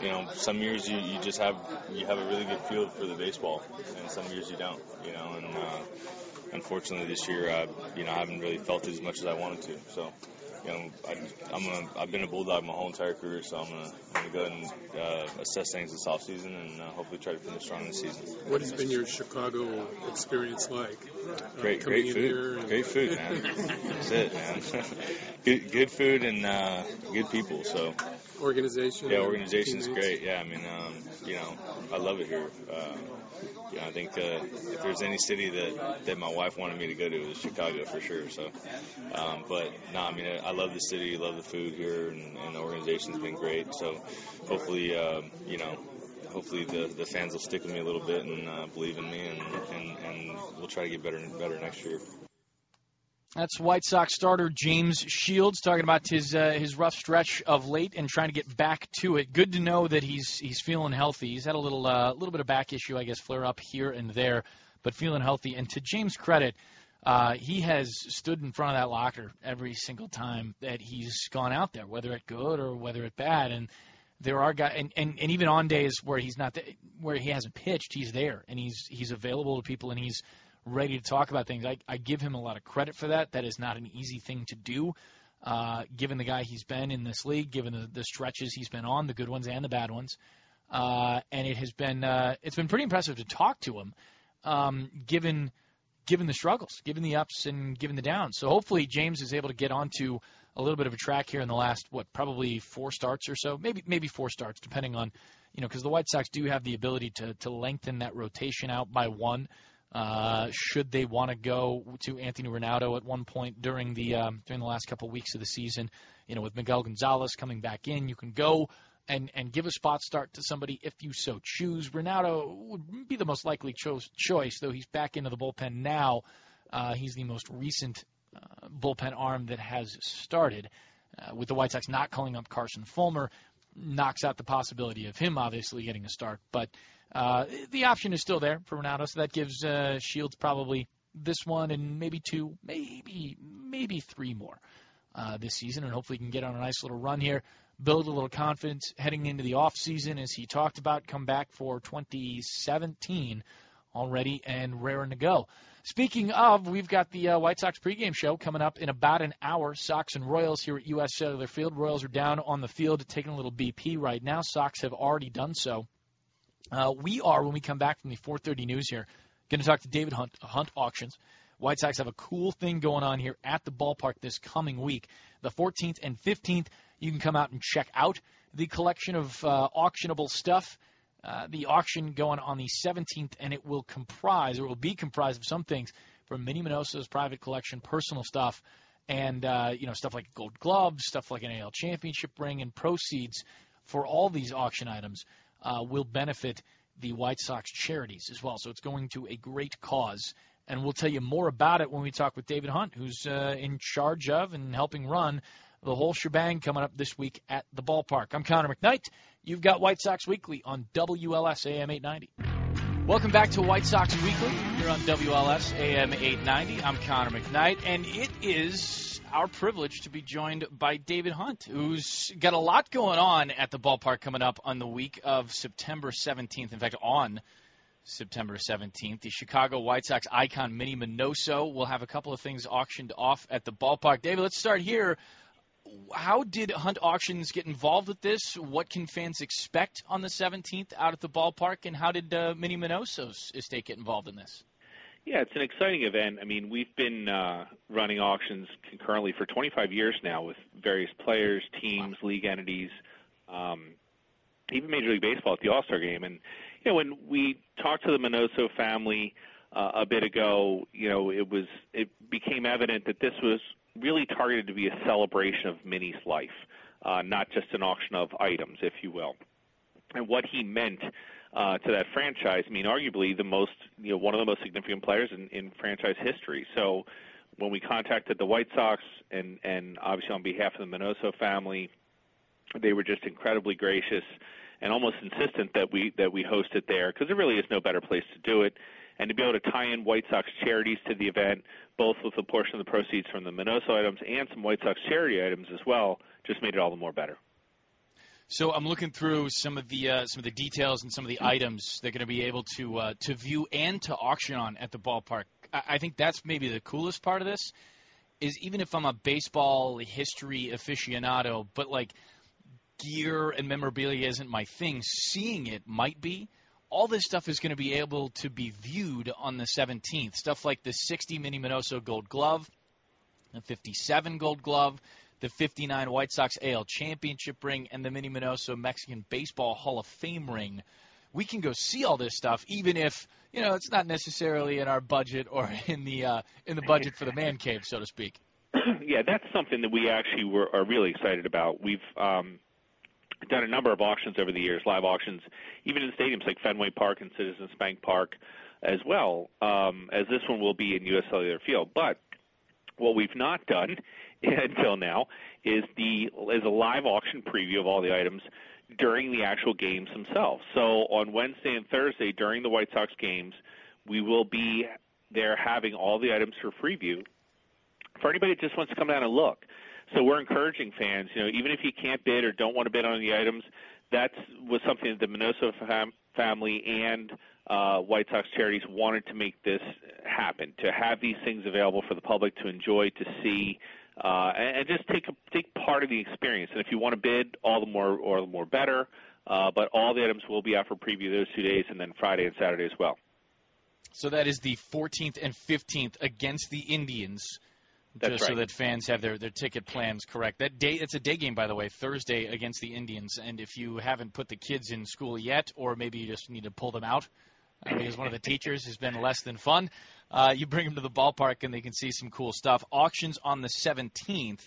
you know, some years you, you just have you have a really good feel for the baseball, and some years you don't. You know, and uh, unfortunately this year, uh, you know, I haven't really felt it as much as I wanted to. So. You know, I, I'm gonna. I've been a bulldog my whole entire career, so I'm gonna, I'm gonna go ahead and uh, assess things this off season and uh, hopefully try to finish strong this season. What has been your Chicago experience like? Uh, Great, great food. and- Great food, man. That's it, man. good, good food and uh, good people. So Organization. yeah, organization's teammates. great. Yeah, I mean, um, you know, I love it here. Uh, you know, I think uh, if there's any city that that my wife wanted me to go to, it was Chicago for sure. So, um, but no, I mean, I love the city, love the food here, and, and the organization's been great. So, hopefully, um, you know. Hopefully the, the fans will stick with me a little bit and uh, believe in me, and, and, and we'll try to get better and better next year. That's White Sox starter James Shields talking about his uh, his rough stretch of late and trying to get back to it. Good to know that he's he's feeling healthy. He's had a little uh, little bit of back issue, I guess, flare up here and there, but feeling healthy. And to James' credit, uh, he has stood in front of that locker every single time that he's gone out there, whether it good or whether it bad. And there are guys, and, and, and even on days where he's not, th- where he hasn't pitched, he's there and he's he's available to people and he's ready to talk about things. I, I give him a lot of credit for that. That is not an easy thing to do. uh, given the guy he's been in this league, given the, the stretches he's been on, the good ones and the bad ones. Uh, and it has been uh, it's been pretty impressive to talk to him, um, given given the struggles, given the ups and given the downs. So hopefully James is able to get onto a little bit of a track here in the last what probably four starts or so, maybe maybe four starts, depending on you know because the White Sox do have the ability to to lengthen that rotation out by one. Uh, should they want to go to Anthony Ranaudo at one point during the um, during the last couple of weeks of the season, you know, with Miguel Gonzalez coming back in, you can go and and give a spot start to somebody if you so choose. Ronaldo would be the most likely cho- choice, though he's back into the bullpen now. Uh, he's the most recent uh, bullpen arm that has started. Uh, with the White Sox not calling up Carson Fulmer, knocks out the possibility of him obviously getting a start, but uh, the option is still there for Ranaudo, so that gives uh, Shields probably this one and maybe two, maybe maybe three more uh, this season, and hopefully can get on a nice little run here, build a little confidence heading into the off season, as he talked about, come back for 2017 already and raring to go. Speaking of, we've got the uh, White Sox pregame show coming up in about an hour. Sox and Royals here at U.S. Cellular Field. Royals are down on the field taking a little BP right now. Sox have already done so. Uh, we are, when we come back from the 4:30 news here, going to talk to David Hunt, Hunt Auctions. White Sox have a cool thing going on here at the ballpark this coming week, the 14th and 15th. You can come out and check out the collection of uh, auctionable stuff. Uh, the auction going on the 17th, and it will comprise, or will be comprised of some things from Minnie Minoso's private collection, personal stuff, and uh, you know stuff like gold gloves, stuff like an AL championship ring, and proceeds for all these auction items uh, will benefit the White Sox charities as well. So it's going to a great cause. And we'll tell you more about it when we talk with David Hunt, who's uh, in charge of and helping run the whole shebang coming up this week at the ballpark. I'm Connor McKnight. You've got White Sox Weekly on WLS AM 890. Welcome back to White Sox Weekly here on WLS AM 890. I'm Connor McKnight, and it is our privilege to be joined by David Hunt, who's got a lot going on at the ballpark coming up on the week of September 17th. In fact, on September 17th, the Chicago White Sox icon Minnie Minoso will have a couple of things auctioned off at the ballpark. David, let's start here how did Hunt Auctions get involved with this? What can fans expect on the 17th out at the ballpark, and how did uh, Minnie Minoso's estate get involved in this? Yeah, it's an exciting event. I mean, we've been uh, running auctions concurrently for 25 years now with various players, teams, league entities, um, even Major League Baseball at the All Star Game. And you know, when we talked to the Minoso family uh, a bit ago, you know, it was it became evident that this was really targeted to be a celebration of Minnie's life, uh, not just an auction of items, if you will. And what he meant uh, to that franchise, I mean, arguably the most, you know, one of the most significant players in, in franchise history. So when we contacted the White Sox, and and obviously on behalf of the Minoso family, they were just incredibly gracious and almost insistent that we that we host it there because there really is no better place to do it and to be able to tie in White Sox charities to the event, both with a portion of the proceeds from the Minoso items and some White Sox charity items as well, just made it all the more better. So I'm looking through some of the uh, some of the details and some of the items they're going to be able to uh, to view and to auction on at the ballpark. I, I think that's maybe the coolest part of this. Is even if I'm a baseball history aficionado, but like gear and memorabilia isn't my thing, seeing it might be all this stuff is going to be able to be viewed on the 17th. Stuff like the 60 Minnie Minoso Gold Glove, the 57 Gold Glove, the 59 White Sox AL Championship ring, and the Minnie Minoso Mexican Baseball Hall of Fame ring. We can go see all this stuff, even if you know it's not necessarily in our budget or in the uh, in the budget for the man cave, so to speak. yeah, that's something that we actually were are really excited about. We've um, done a number of auctions over the years, live auctions, even in stadiums like Fenway Park and Citizens Bank Park as well, um, as this one will be in U.S. Cellular Field. But what we've not done until now is the is a live auction preview of all the items during the actual games themselves. So on Wednesday and Thursday during the White Sox games, we will be there having all the items for preview for anybody that just wants to come down and look. So we're encouraging fans, you know, even if you can't bid or don't want to bid on the items, that was something that the Minoso fam- family and uh, White Sox charities wanted to make this happen, to have these things available for the public to enjoy, to see, uh, and, and just take a, take part of the experience. And if you want to bid, all the more all the more better. Uh, but all the items will be out for preview those two days, and then Friday and Saturday as well. So that is the 14th and 15th against the Indians. That's just so that fans have their, their ticket plans correct. That day it's a day game by the way, Thursday against the Indians. And if you haven't put the kids in school yet, or maybe you just need to pull them out because one of the teachers has been less than fun, uh, you bring them to the ballpark and they can see some cool stuff. Auctions on the 17th.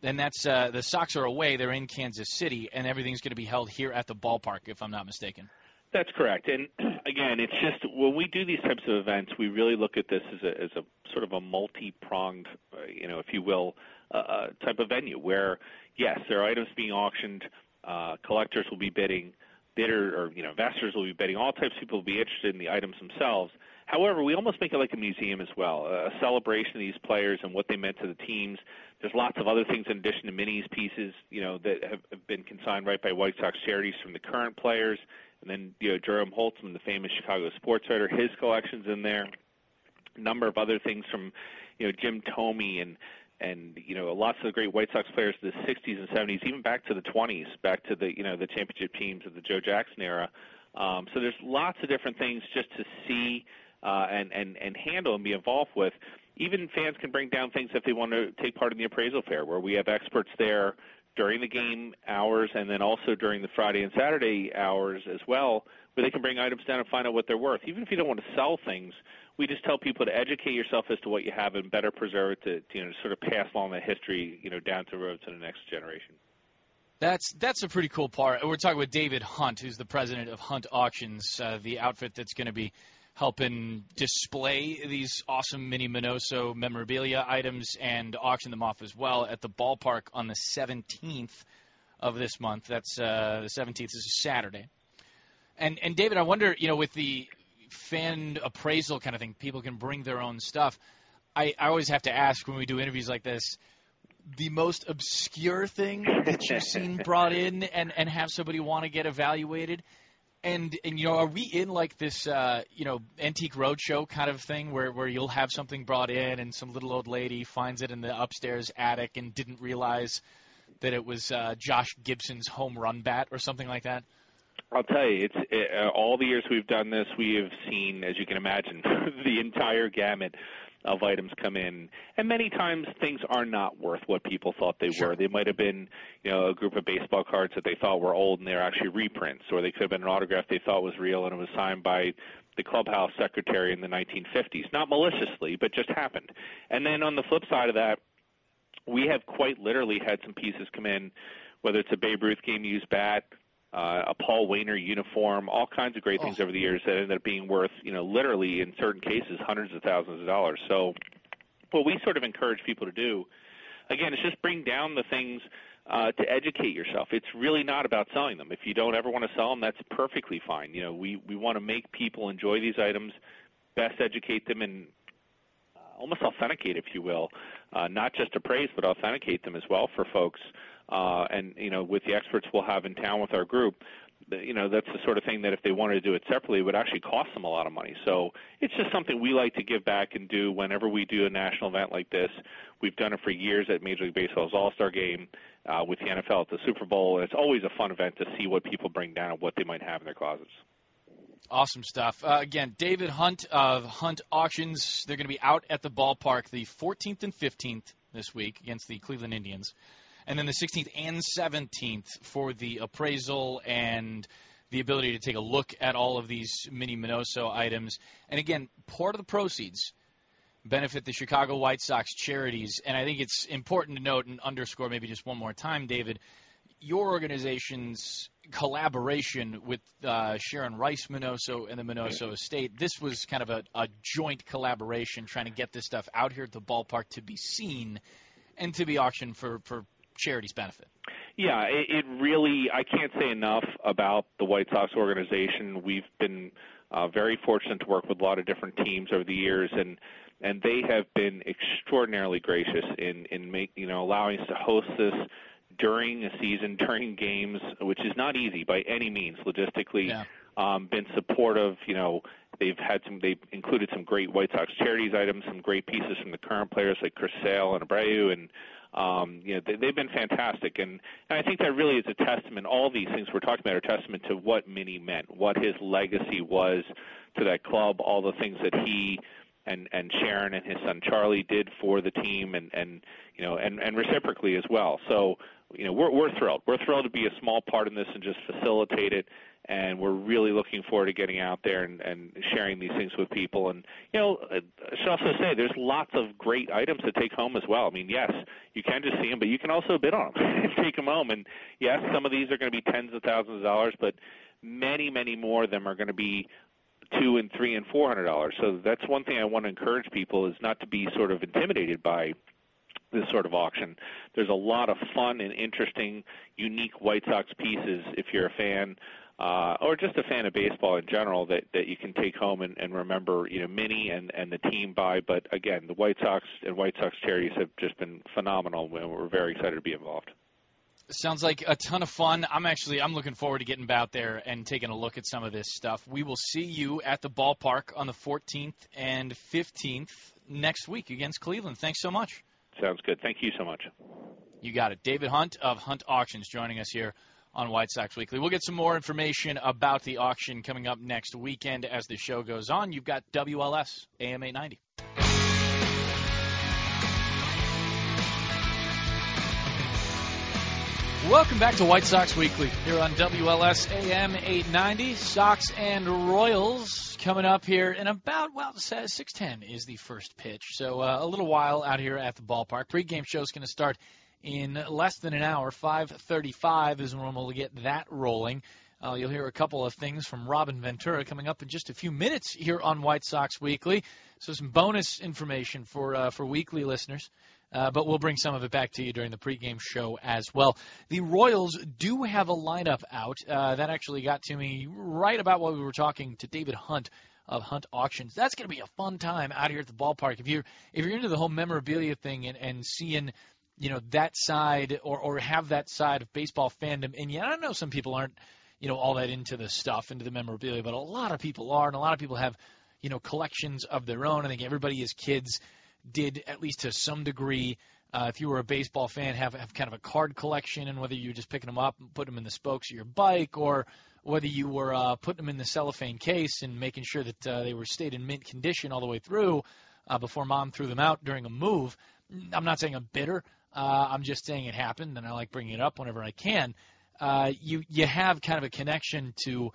Then that's uh, the Sox are away. They're in Kansas City, and everything's going to be held here at the ballpark, if I'm not mistaken. That's correct. And again, it's just when we do these types of events, we really look at this as a, as a sort of a multi-pronged, uh, you know, if you will, uh, uh, type of venue where, yes, there are items being auctioned, uh, collectors will be bidding, bidder or you know investors will be bidding. All types of people will be interested in the items themselves. However, we almost make it like a museum as well, a celebration of these players and what they meant to the teams. There's lots of other things in addition to Minnie's pieces, you know, that have been consigned right by White Sox charities from the current players. And then, you know, Jerome Holtzman, the famous Chicago sports writer, his collection's in there. A number of other things from, you know, Jim Thome and and you know lots of the great White Sox players of the 60s and 70s, even back to the 20s, back to the you know the championship teams of the Joe Jackson era. Um, so there's lots of different things just to see uh, and and and handle and be involved with. Even fans can bring down things if they want to take part in the appraisal fair, where we have experts there during the game hours and then also during the Friday and Saturday hours as well, where they can bring items down and find out what they're worth. Even if you don't want to sell things, we just tell people to educate yourself as to what you have and better preserve it to, to you know sort of pass along the history you know down to the road to the next generation. That's that's a pretty cool part. We're talking with David Hunt, who's the president of Hunt Auctions, uh, the outfit that's going to be helping display these awesome Minnie Minoso memorabilia items and auction them off as well at the ballpark on the 17th of this month. That's uh, the 17th this is Saturday. And and David, I wonder, you know, with the fan appraisal kind of thing, people can bring their own stuff. I, I always have to ask when we do interviews like this, the most obscure thing that you've seen brought in and, and have somebody want to get evaluated. And and you know, are we in like this uh, you know antique roadshow kind of thing where where you'll have something brought in and some little old lady finds it in the upstairs attic and didn't realize that it was uh, Josh Gibson's home run bat or something like that? I'll tell you, it's it, uh, all the years we've done this, we have seen, as you can imagine, the entire gamut of items come in, and many times things are not worth what people thought they were. They might have been, you know, a group of baseball cards that they thought were old and they're actually reprints, or they could have been an autograph they thought was real and it was signed by the clubhouse secretary in the 1950s, not maliciously, but just happened. And then on the flip side of that, we have quite literally had some pieces come in, whether it's a Babe Ruth game used bat, uh, a Paul Waner uniform, all kinds of great things over the years that ended up being worth, you know, literally in certain cases hundreds of thousands of dollars. So, what we sort of encourage people to do, again, is just bring down the things uh, to educate yourself. It's really not about selling them. If you don't ever want to sell them, that's perfectly fine. You know, we we want to make people enjoy these items, best educate them, and uh, almost authenticate, if you will, uh, not just appraise but authenticate them as well for folks. Uh, and you know, with the experts we'll have in town with our group, you know, that's the sort of thing that if they wanted to do it separately, it would actually cost them a lot of money. So it's just something we like to give back and do whenever we do a national event like this. We've done it for years at Major League Baseball's All-Star Game, uh, with the NFL at the Super Bowl. It's always a fun event to see what people bring down and what they might have in their closets. Awesome stuff. Uh, again, David Hunt of Hunt Auctions. They're going to be out at the ballpark the 14th and 15th this week against the Cleveland Indians. And then the 16th and 17th for the appraisal and the ability to take a look at all of these Minnie Minoso items. And again, part of the proceeds benefit the Chicago White Sox charities. And I think it's important to note and underscore maybe just one more time, David, your organization's collaboration with uh, Sharon Rice Minoso and the Minoso estate. This was kind of a, a joint collaboration trying to get this stuff out here at the ballpark to be seen and to be auctioned for, for charity's benefit. Yeah, it, it really, I can't say enough about the White Sox organization. We've been uh, very fortunate to work with a lot of different teams over the years, and and they have been extraordinarily gracious in in make you know allowing us to host this during a season, during games, which is not easy by any means logistically. Um, been supportive, you know, They've had some. They've included some great White Sox charities items, some great pieces from the current players like Chris Sale and Abreu, and um, you know they, they've been fantastic. And, and I think that really is a testament. All these things we're talking about are testament to what Minnie meant, what his legacy was to that club, all the things that he and and Sharon and his son Charlie did for the team, and and you know and and reciprocally as well. So you know we're we're thrilled. We're thrilled to be a small part in this and just facilitate it. And we're really looking forward to getting out there and, and sharing these things with people. And you know, uh, I should also say there's lots of great items to take home as well. I mean, yes, you can just see them, but you can also bid on them and take them home. And yes, some of these are going to be tens of thousands of dollars, but many, many more of them are going to be two and three and four hundred dollars. So that's one thing I want to encourage people is not to be sort of intimidated by this sort of auction. There's a lot of fun and interesting, unique White Sox pieces if you're a fan. Uh, or just a fan of baseball in general that, that you can take home and, and remember, you know, Minnie and, and the team by. But again, the White Sox and White Sox charities have just been phenomenal, and we're very excited to be involved. Sounds like a ton of fun. I'm actually I'm looking forward to getting out there and taking a look at some of this stuff. We will see you at the ballpark on the 14th and 15th next week against Cleveland. Thanks so much. Sounds good. Thank you so much. You got it. David Hunt of Hunt Auctions joining us here on White Sox Weekly. We'll get some more information about the auction coming up next weekend as the show goes on. You've got WLS AM 890. Welcome back to White Sox Weekly here on WLS AM 890. Sox and Royals coming up here in about, well, 610 is the first pitch. So uh, a little while out here at the ballpark. Pre-game show is going to start in less than an hour. 5:35 is when we'll get that rolling. Uh, you'll hear a couple of things from Robin Ventura coming up in just a few minutes here on White Sox Weekly. So some bonus information for uh, for weekly listeners. Uh, but we'll bring some of it back to you during the pregame show as well. The Royals do have a lineup out. Uh, that actually got to me right about while we were talking to David Hunt of Hunt Auctions. That's going to be a fun time out here at the ballpark. If you're if you're into the whole memorabilia thing and, and seeing you know that side or or have that side of baseball fandom and yeah, I know some people aren't you know all that into the stuff into the memorabilia, but a lot of people are, and a lot of people have you know collections of their own. I think everybody as kids did at least to some degree. Uh, if you were a baseball fan, have have kind of a card collection, and whether you were just picking them up and putting them in the spokes of your bike, or whether you were uh, putting them in the cellophane case and making sure that uh, they were stayed in mint condition all the way through uh, before mom threw them out during a move. I'm not saying I'm bitter. Uh, I'm just saying it happened, and I like bringing it up whenever I can. Uh, you you have kind of a connection to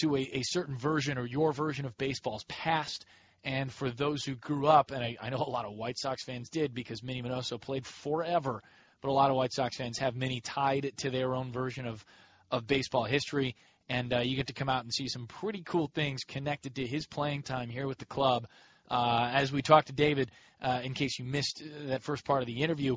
to a, a certain version or your version of baseball's past and for those who grew up, and I, I know a lot of White Sox fans did because Minnie Minoso played forever, but a lot of White Sox fans have Minnie tied to their own version of, of baseball history. And uh, you get to come out and see some pretty cool things connected to his playing time here with the club. Uh, as we talked to David, uh, in case you missed that first part of the interview,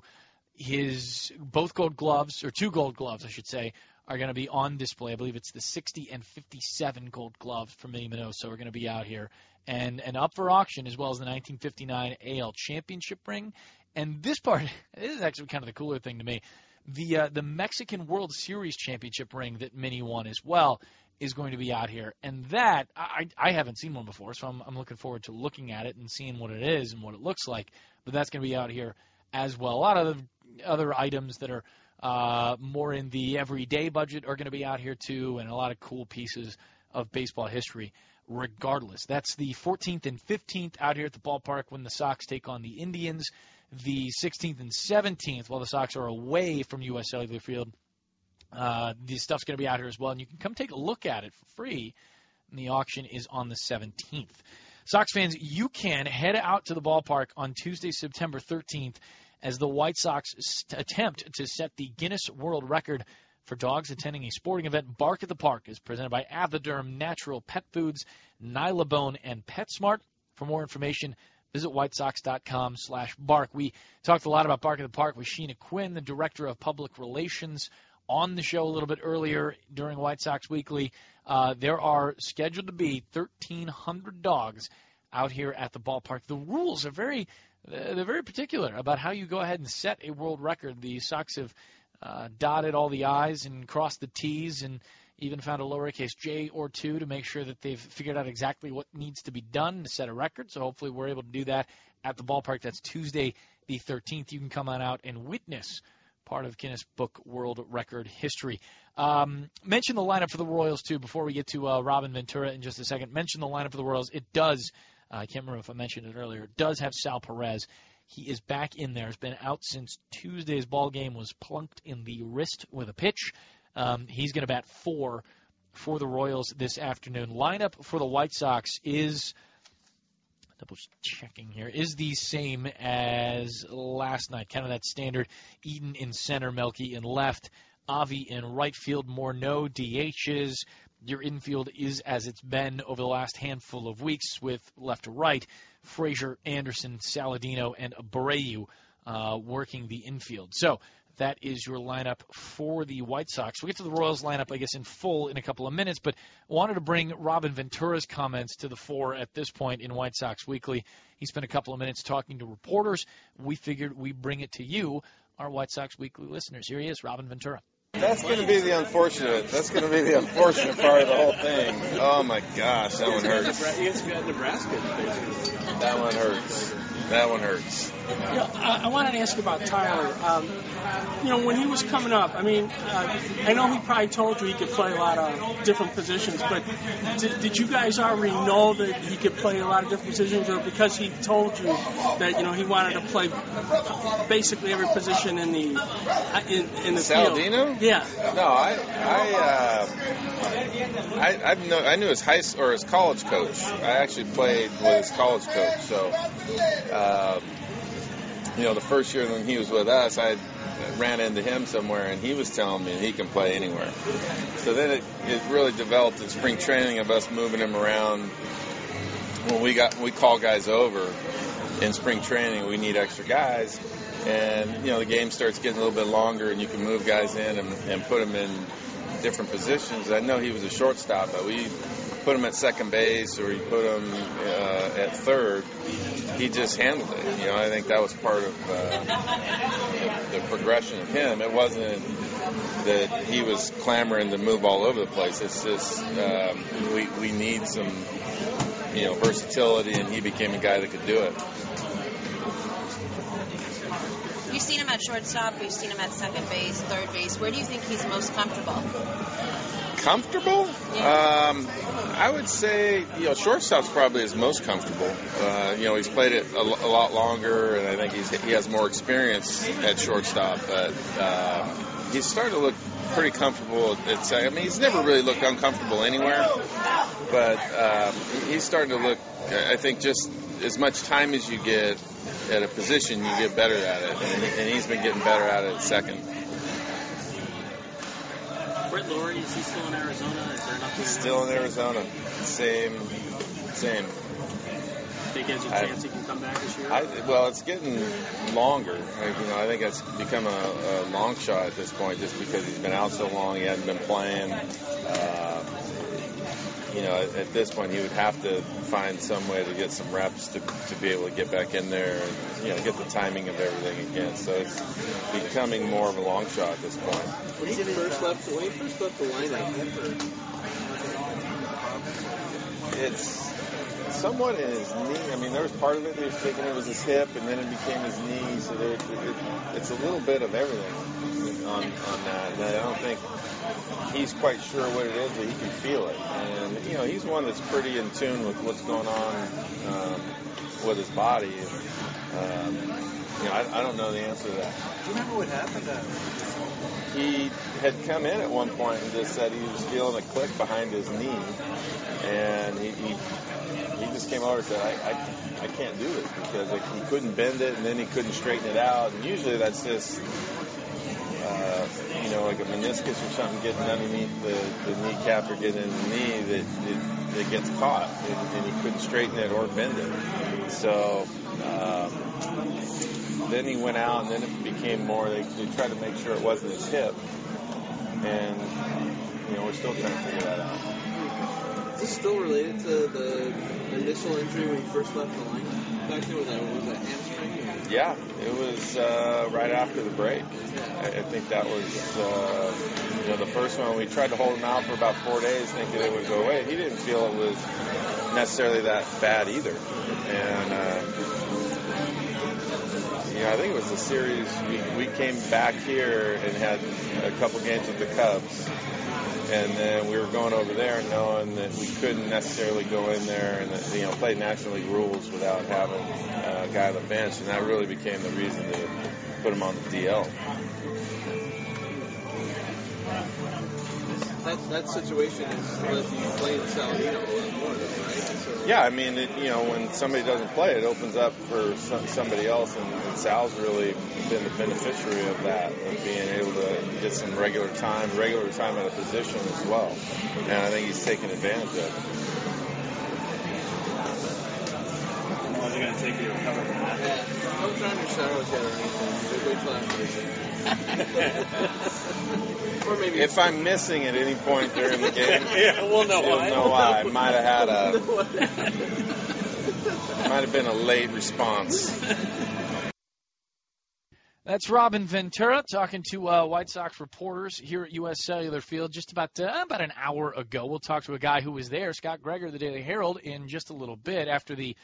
his both gold gloves, or two gold gloves, I should say, are going to be on display. I believe it's the 60 and 57 gold gloves from Minnie Minoso are going to be out here and and up for auction as well as the 1959 AL Championship ring. And this part this is actually kind of the cooler thing to me. The uh, the Mexican World Series Championship ring that Minnie won as well is going to be out here, and that I I haven't seen one before, so I'm I'm looking forward to looking at it and seeing what it is and what it looks like. But that's going to be out here as well. A lot of other items that are uh, more in the everyday budget are going to be out here too, and a lot of cool pieces of baseball history regardless. That's the 14th and 15th out here at the ballpark when the Sox take on the Indians. The 16th and 17th, while the Sox are away from U.S. Cellular Field, uh, this stuff's going to be out here as well, and you can come take a look at it for free. And the auction is on the 17th. Sox fans, you can head out to the ballpark on Tuesday, September 13th, as the White Sox attempt to set the Guinness World Record for dogs attending a sporting event. Bark at the Park is presented by Avoderm Natural Pet Foods, Nylabone, and PetSmart. For more information, visit whitesox.com slash bark. We talked a lot about Bark at the Park with Sheena Quinn, the Director of Public Relations, on the show a little bit earlier during White Sox Weekly. Uh, there are scheduled to be 1,300 dogs out here at the ballpark. The rules are very they're very particular about how you go ahead and set a world record. The Sox have uh, dotted all the I's and crossed the T's and even found a lowercase j or two to make sure that they've figured out exactly what needs to be done to set a record. So hopefully we're able to do that at the ballpark. That's Tuesday, the 13th. You can come on out and witness part of Guinness Book World Record history. Um, mention the lineup for the Royals too before we get to uh, Robin Ventura in just a second. Mention the lineup for the Royals. It does. Uh, I can't remember if I mentioned it earlier. It does have Sal Perez. He is back in there. He's been out since Tuesday's ball game. Was plunked in the wrist with a pitch. Um, he's going to bat four for the Royals this afternoon. Lineup for the White Sox is double checking here is the same as last night. Kind of that standard. Eaton in center, Melky in left, Avi in right field. More no DHs. Your infield is as it's been over the last handful of weeks with left to right. Frazier, Anderson, Saladino, and Abreu uh, working the infield. So that is your lineup for the White Sox. We'll get to the Royals lineup, I guess, in full in a couple of minutes, but wanted to bring Robin Ventura's comments to the fore at this point in White Sox Weekly. He spent a couple of minutes talking to reporters. We figured we bring it to you, our White Sox Weekly listeners. Here he is, Robin Ventura. That's going to be the unfortunate. That's going to be the unfortunate part of the whole thing. Oh my gosh, that one hurts. Nebraska. That one hurts. That one hurts. You know, I, I wanted to ask about Tyler. Um, you know, when he was coming up, I mean, uh, I know he probably told you he could play a lot of different positions, but did, did you guys already know that he could play a lot of different positions, or because he told you that you know he wanted to play basically every position in the uh, in, in the Saladino? field? Yeah. No, I I uh, I I've know, I knew his high or his college coach. I actually played with his college coach, so. Um, you know, the first year when he was with us, I ran into him somewhere, and he was telling me he can play anywhere. So then it, it really developed in spring training of us moving him around. When we got we call guys over in spring training, we need extra guys, and you know the game starts getting a little bit longer, and you can move guys in and, and put them in different positions. I know he was a shortstop, but we put him at second base or you put him uh, at third, he just handled it. You know, I think that was part of uh, the, progression of him. It wasn't that he was clamoring to move all over the place. It's just um, we we need some you know versatility, and he became a guy that could do it. You've seen him at shortstop, We've seen him at second base, third base. Where do you think he's most comfortable? comfortable? Yeah. Um, I would say, you know, shortstop's probably his most comfortable. Uh, you know, he's played it a, a, lot longer, and I think he's, he has more experience at shortstop. But uh, he's starting to look pretty comfortable at second. I mean, he's never really looked uncomfortable anywhere, but um, he's starting to look. I think just as much time as you get at a position, you get better at it, and, and he's been getting better at it at second. Brett Lawrie, is he still in Arizona? Is there nothing? Still in Arizona. Same, same. Think there's a chance he can come back this year? I, well, it's getting longer. Like, you know, I think it's become a, a long shot at this point, just because he's been out so long. He hasn't been playing. Uh, you know, at, at, this point, he would have to find some way to get some reps to, to be able to get back in there and, you know, get the timing of everything again. So it's becoming more of a long shot at this point. When he first left, when he first left the lineup, it's somewhat in his knee. I mean, there was part of it they was thinking it was his hip, and then it became his knee. So there, it, it's a little bit of everything on on that. And I don't think he's quite sure what it is, but he can feel it. And you know, he's one that's pretty in tune with what's going on um, with his body. Um, you know, I, I don't know the answer to that. Do you remember what happened? To he had come in at one point and just said he was feeling a click behind his knee, and he, he he just came over and said, I, I, I can't do this because like, he couldn't bend it and then he couldn't straighten it out. And usually that's just, uh, you know, like a meniscus or something getting underneath the, the kneecap or getting in the knee that it, it gets caught and, and he couldn't straighten it or bend it. So, um, then he went out and then it became more, they, they tried to make sure it wasn't his hip. And, you know, we're still trying to figure that out. Is this still related to the initial injury when he first left the line back there? Was that, was that hamstring? Yeah, it was uh, right after the break. I, I think that was uh, you know the first one. We tried to hold him out for about four days, thinking it would go away. He didn't feel it was necessarily that bad either, and. Uh, know, I think it was a series. We, we came back here and had a couple games with the Cubs, and then we were going over there knowing that we couldn't necessarily go in there and you know play National League rules without having a guy on the bench, and that really became the reason to put him on the DL. That, that situation is let you play in Saladino a lot more, right? Yeah, I mean, it, you know, when somebody doesn't play, it opens up for some, somebody else, and, and Sal's really been the beneficiary of that, of being able to get some regular time, regular time at a position as well. And I think he's taken advantage of it. Going to take you to recover from that? yeah. Don't drown your sorrows yet or anything. Wait till after Or maybe If I'm missing at any point during the game, Yeah, we'll know you'll why. know why. I might have had a, might have been a late response. That's Robin Ventura talking to uh, White Sox reporters here at U.S. Cellular Field just about uh, about an hour ago. We'll talk to a guy who was there, Scott Gregor, the Daily Herald, in just a little bit after the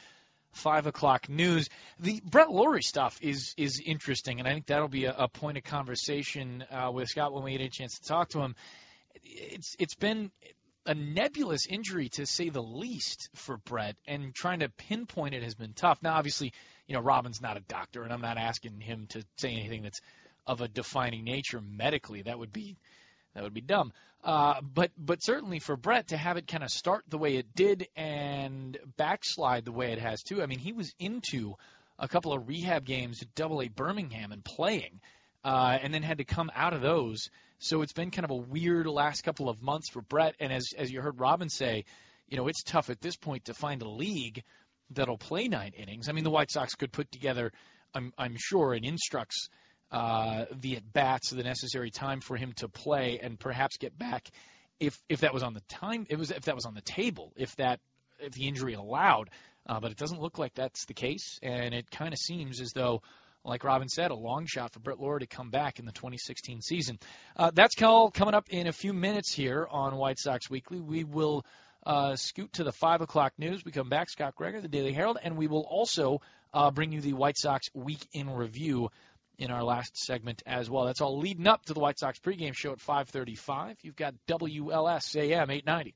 five o'clock news. The Brett Lawrie stuff is is interesting, and I think that'll be a, a point of conversation uh, with Scott when we get a chance to talk to him. It's it's been a nebulous injury to say the least for Brett, and trying to pinpoint it has been tough. Now, obviously, you know Robin's not a doctor, and I'm not asking him to say anything that's of a defining nature medically. That would be that would be dumb. Uh, but but certainly for Brett to have it kind of start the way it did and backslide the way it has too. I mean, he was into a couple of rehab games at Double A Birmingham and playing, uh, and then had to come out of those. So it's been kind of a weird last couple of months for Brett. And as as you heard Robin say, you know, it's tough at this point to find a league that'll play nine innings. I mean, the White Sox could put together, I'm I'm sure, an instructs uh, the at bats, the necessary time for him to play, and perhaps get back if if that was on the time. It was if that was on the table. If that if the injury allowed, uh, but it doesn't look like that's the case, and it kind of seems as though. Like Robin said, a long shot for Brett Lawrie to come back in the 2016 season. Uh, that's all coming up in a few minutes here on White Sox Weekly. We will uh, scoot to the 5 o'clock news. We come back, Scott Gregor, the Daily Herald, and we will also uh, bring you the White Sox Week in Review in our last segment as well. That's all leading up to the White Sox pregame show at 5:35. You've got WLS AM 890.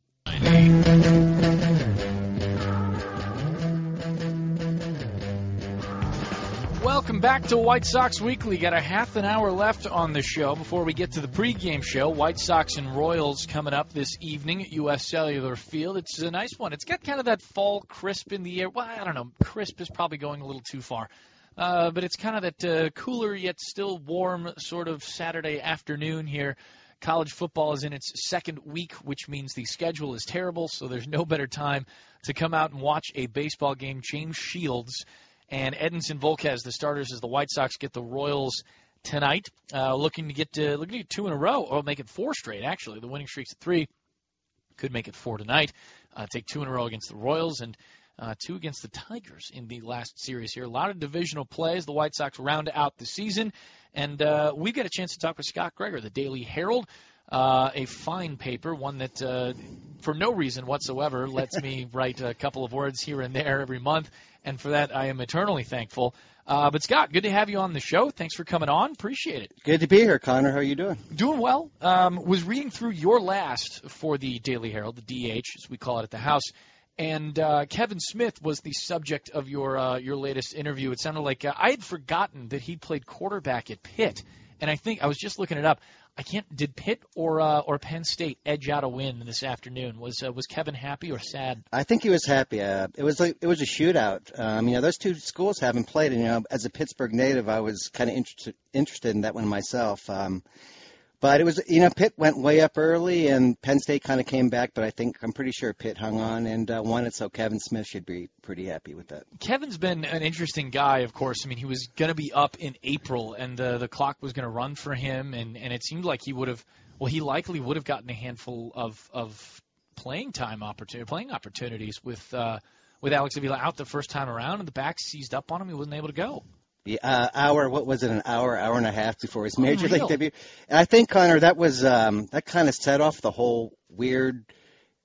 Welcome back to White Sox Weekly. Got a half an hour left on the show before we get to the pregame show. White Sox and Royals coming up this evening at U.S. Cellular Field. It's a nice one. It's got kind of that fall crisp in the air. Well, I don't know. Crisp is probably going a little too far. Uh, but it's kind of that uh, cooler yet still warm sort of Saturday afternoon here. College football is in its second week, which means the schedule is terrible, so there's no better time to come out and watch a baseball game. James Shields and Edinson Volquez, the starters as the White Sox get the Royals tonight, uh, looking to get to, looking to get two in a row, or make it four straight. Actually, the winning streak's at three, could make it four tonight. Uh, take two in a row against the Royals and uh, two against the Tigers in the last series here. A lot of divisional plays. The White Sox round out the season, and uh, we get a chance to talk with Scott Gregor, the Daily Herald. Uh, a fine paper, one that, uh, for no reason whatsoever, lets me write a couple of words here and there every month, and for that I am eternally thankful. Uh, but Scott, good to have you on the show. Thanks for coming on. Appreciate it. Good to be here, Connor. How are you doing? Doing well. Um, was reading through your last for the Daily Herald, the DH, as we call it at the house, and uh, Kevan Smith was the subject of your uh, your latest interview. It sounded like uh, I had forgotten that he played quarterback at Pitt, and I think I was just looking it up. I can't. Did Pitt or uh, or Penn State edge out a win this afternoon? Was uh, was Kevan happy or sad? I think he was happy. Uh, it was like it was a shootout. Um, you know, those two schools haven't played, and you know, as a Pittsburgh native, I was kind of interested interested in that one myself. Um, but it was, you know, Pitt went way up early, and Penn State kind of came back. But I think I'm pretty sure Pitt hung on and uh, won it. So Kevan Smith should be pretty happy with that. Kevan's been an interesting guy, of course. I mean, he was going to be up in April, and the the clock was going to run for him, and and it seemed like he would have. Well, he likely would have gotten a handful of of playing time opportunity, playing opportunities with uh, with Alex Avila out the first time around, and the back seized up on him. He wasn't able to go. The uh, hour, what was it, an hour, hour and a half before his major Unreal. league debut. And I think Connor, that was um, that kind of set off the whole weird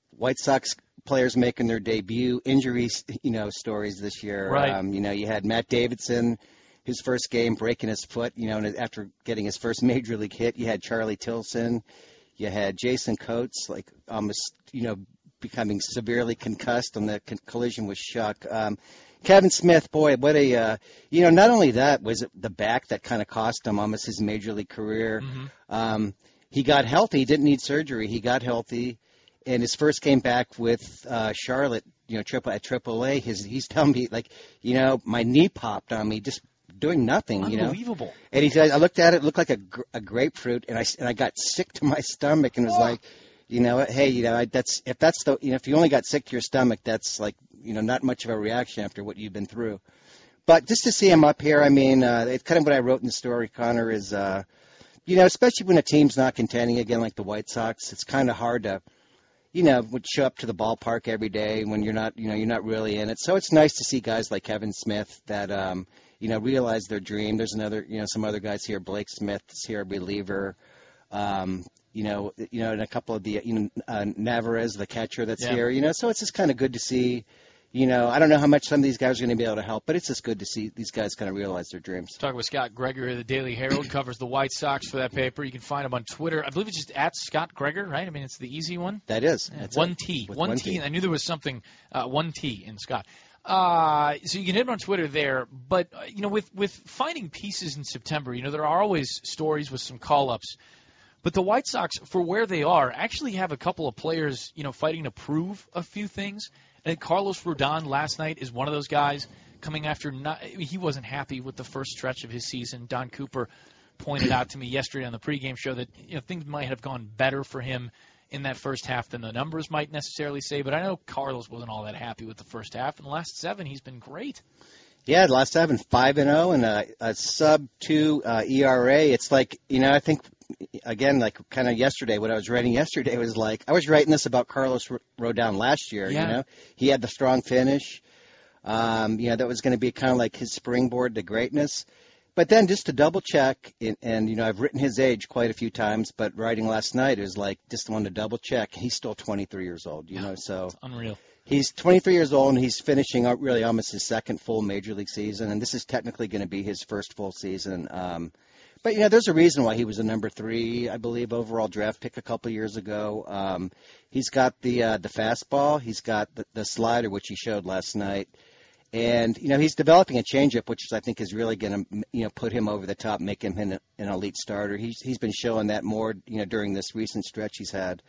White Sox players making their debut injuries, you know, stories this year. Right. Um, you know, you had Matt Davidson, his first game breaking his foot, you know, and after getting his first major league hit. You had Charlie Tilson, you had Jason Coats, like almost, you know, becoming severely concussed on the con- collision with Shuck. Um, Kevan Smith, boy, what a, uh, you know, not only that was it the back that kind of cost him almost his major league career. Um, he got healthy, didn't need surgery. He got healthy, and his first came back with uh, Charlotte, you know, triple at AAA. His he's telling me like, you know, my knee popped on me just doing nothing. You know, Unbelievable. and he said, I looked at it, it looked like a, gr- a grapefruit, and I and I got sick to my stomach, and was like, you know, hey, you know, that's if that's the, you know, if you only got sick to your stomach, that's like, you know, not much of a reaction after what you've been through. But just to see him up here, I mean, uh, it's kind of what I wrote in the story, Connor, is, uh, you know, especially when a team's not contending again, like the White Sox, it's kind of hard to, you know, would show up to the ballpark every day when you're not, you know, you're not really in it. So it's nice to see guys like Kevan Smith that, um, you know, realize their dream. There's another, you know, some other guys here. Blake Smith is here, a reliever. Um, you know, you know, and a couple of the, you know, uh, Narvaez, the catcher that's Yeah. here. You know, so it's just kind of good to see. You know, I don't know how much some of these guys are going to be able to help, but it's just good to see these guys kind of realize their dreams. Talking with Scott Gregor of the Daily Herald, covers the White Sox for that paper. You can find him on Twitter. I believe it's just at Scott Gregor, right? I mean, it's the easy one. That is. Yeah, one it. T, With one one T. T. I knew there was something, uh, one T in Scott. Uh, so you can hit him on Twitter there. But uh, you know, with with finding pieces in September, you know, there are always stories with some call ups. But the White Sox, for where they are, actually have a couple of players, you know, fighting to prove a few things. Think Carlos Rodon last night is one of those guys coming after. Not, he wasn't happy with the first stretch of his season. Don Cooper pointed out to me yesterday on the pregame show that you know things might have gone better for him in that first half than the numbers might necessarily say. But I know Carlos wasn't all that happy with the first half. In the last seven, he's been great. Yeah, the last seven, five and zero, and a, a sub two uh, ERA. It's like you know, I think again, like kind of yesterday, what I was writing yesterday was like I was writing this about Carlos Rodon last year. Yeah. You know, he had the strong finish. Um, you know, that was going to be kind of like his springboard to greatness. But then just to double check, and, and you know, I've written his age quite a few times, but writing last night is like just wanted to double check. He's still 23 years old. You know, so Unreal. He's 23 years old and he's finishing up really almost his second full major league season, and this is technically going to be his first full season. Um, but you know, there's a reason why he was a number three, I believe, overall draft pick a couple years ago. Um, he's got the uh, the fastball, he's got the, the slider, which he showed last night, and you know he's developing a changeup, which is, I think is really going to you know put him over the top, make him an, an elite starter. He's he's been showing that more you know during this recent stretch he's had.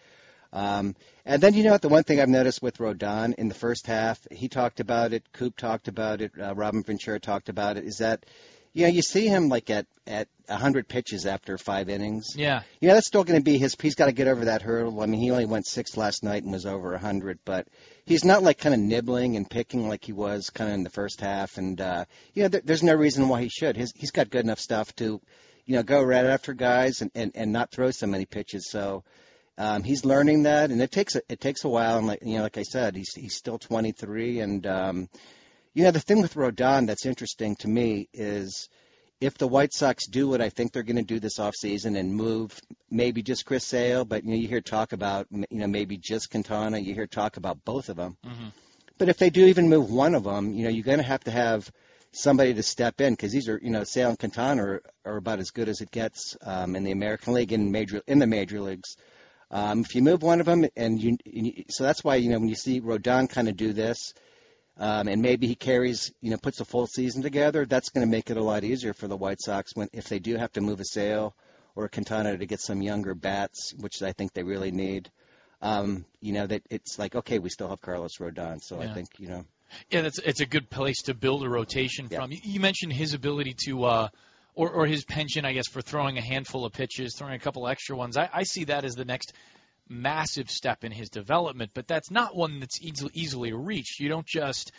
Um, and then you know what? The one thing I've noticed with Rodon in the first half, he talked about it. Coop talked about it. Uh, Robin Ventura talked about it. Is that you know you see him like at at 100 pitches after five innings. Yeah. Know that's still going to be his. He's got to get over that hurdle. I mean, he only went six last night and was over 100, but he's not like kind of nibbling and picking like he was kind of in the first half. And uh, you know, there, there's no reason why he should. His, he's got good enough stuff to, you know, go right after guys and, and, and not throw so many pitches. So um, he's learning that, and it takes a, it takes a while. And like you know, like I said, he's he's still 23, and um, you know, the thing with Rodon that's interesting to me is if the White Sox do what I think they're going to do this offseason and move maybe just Chris Sale, but you know, you hear talk about you know maybe just Quintana, you hear talk about both of them. Mhm. But if they do even move one of them, you know, you're going to have to have somebody to step in because these are, you know, Sale and Quintana are, are about as good as it gets um, in the American League and major in the major leagues. Um, if you move one of them, and you, and you, so that's why you know when you see Rodon kind of do this, um, and maybe he carries, you know, puts a full season together, that's going to make it a lot easier for the White Sox when if they do have to move a Sale or a Quintana to get some younger bats, which I think they really need. Um, you know that it's like okay, we still have Carlos Rodon, so Yeah. I think you know. Yeah, that's it's a good place to build a rotation from. You, you mentioned his ability to, uh, or or his penchant, I guess, for throwing a handful of pitches, throwing a couple extra ones. I, I see that as the next massive step in his development, but that's not one that's easily easily reached. You don't just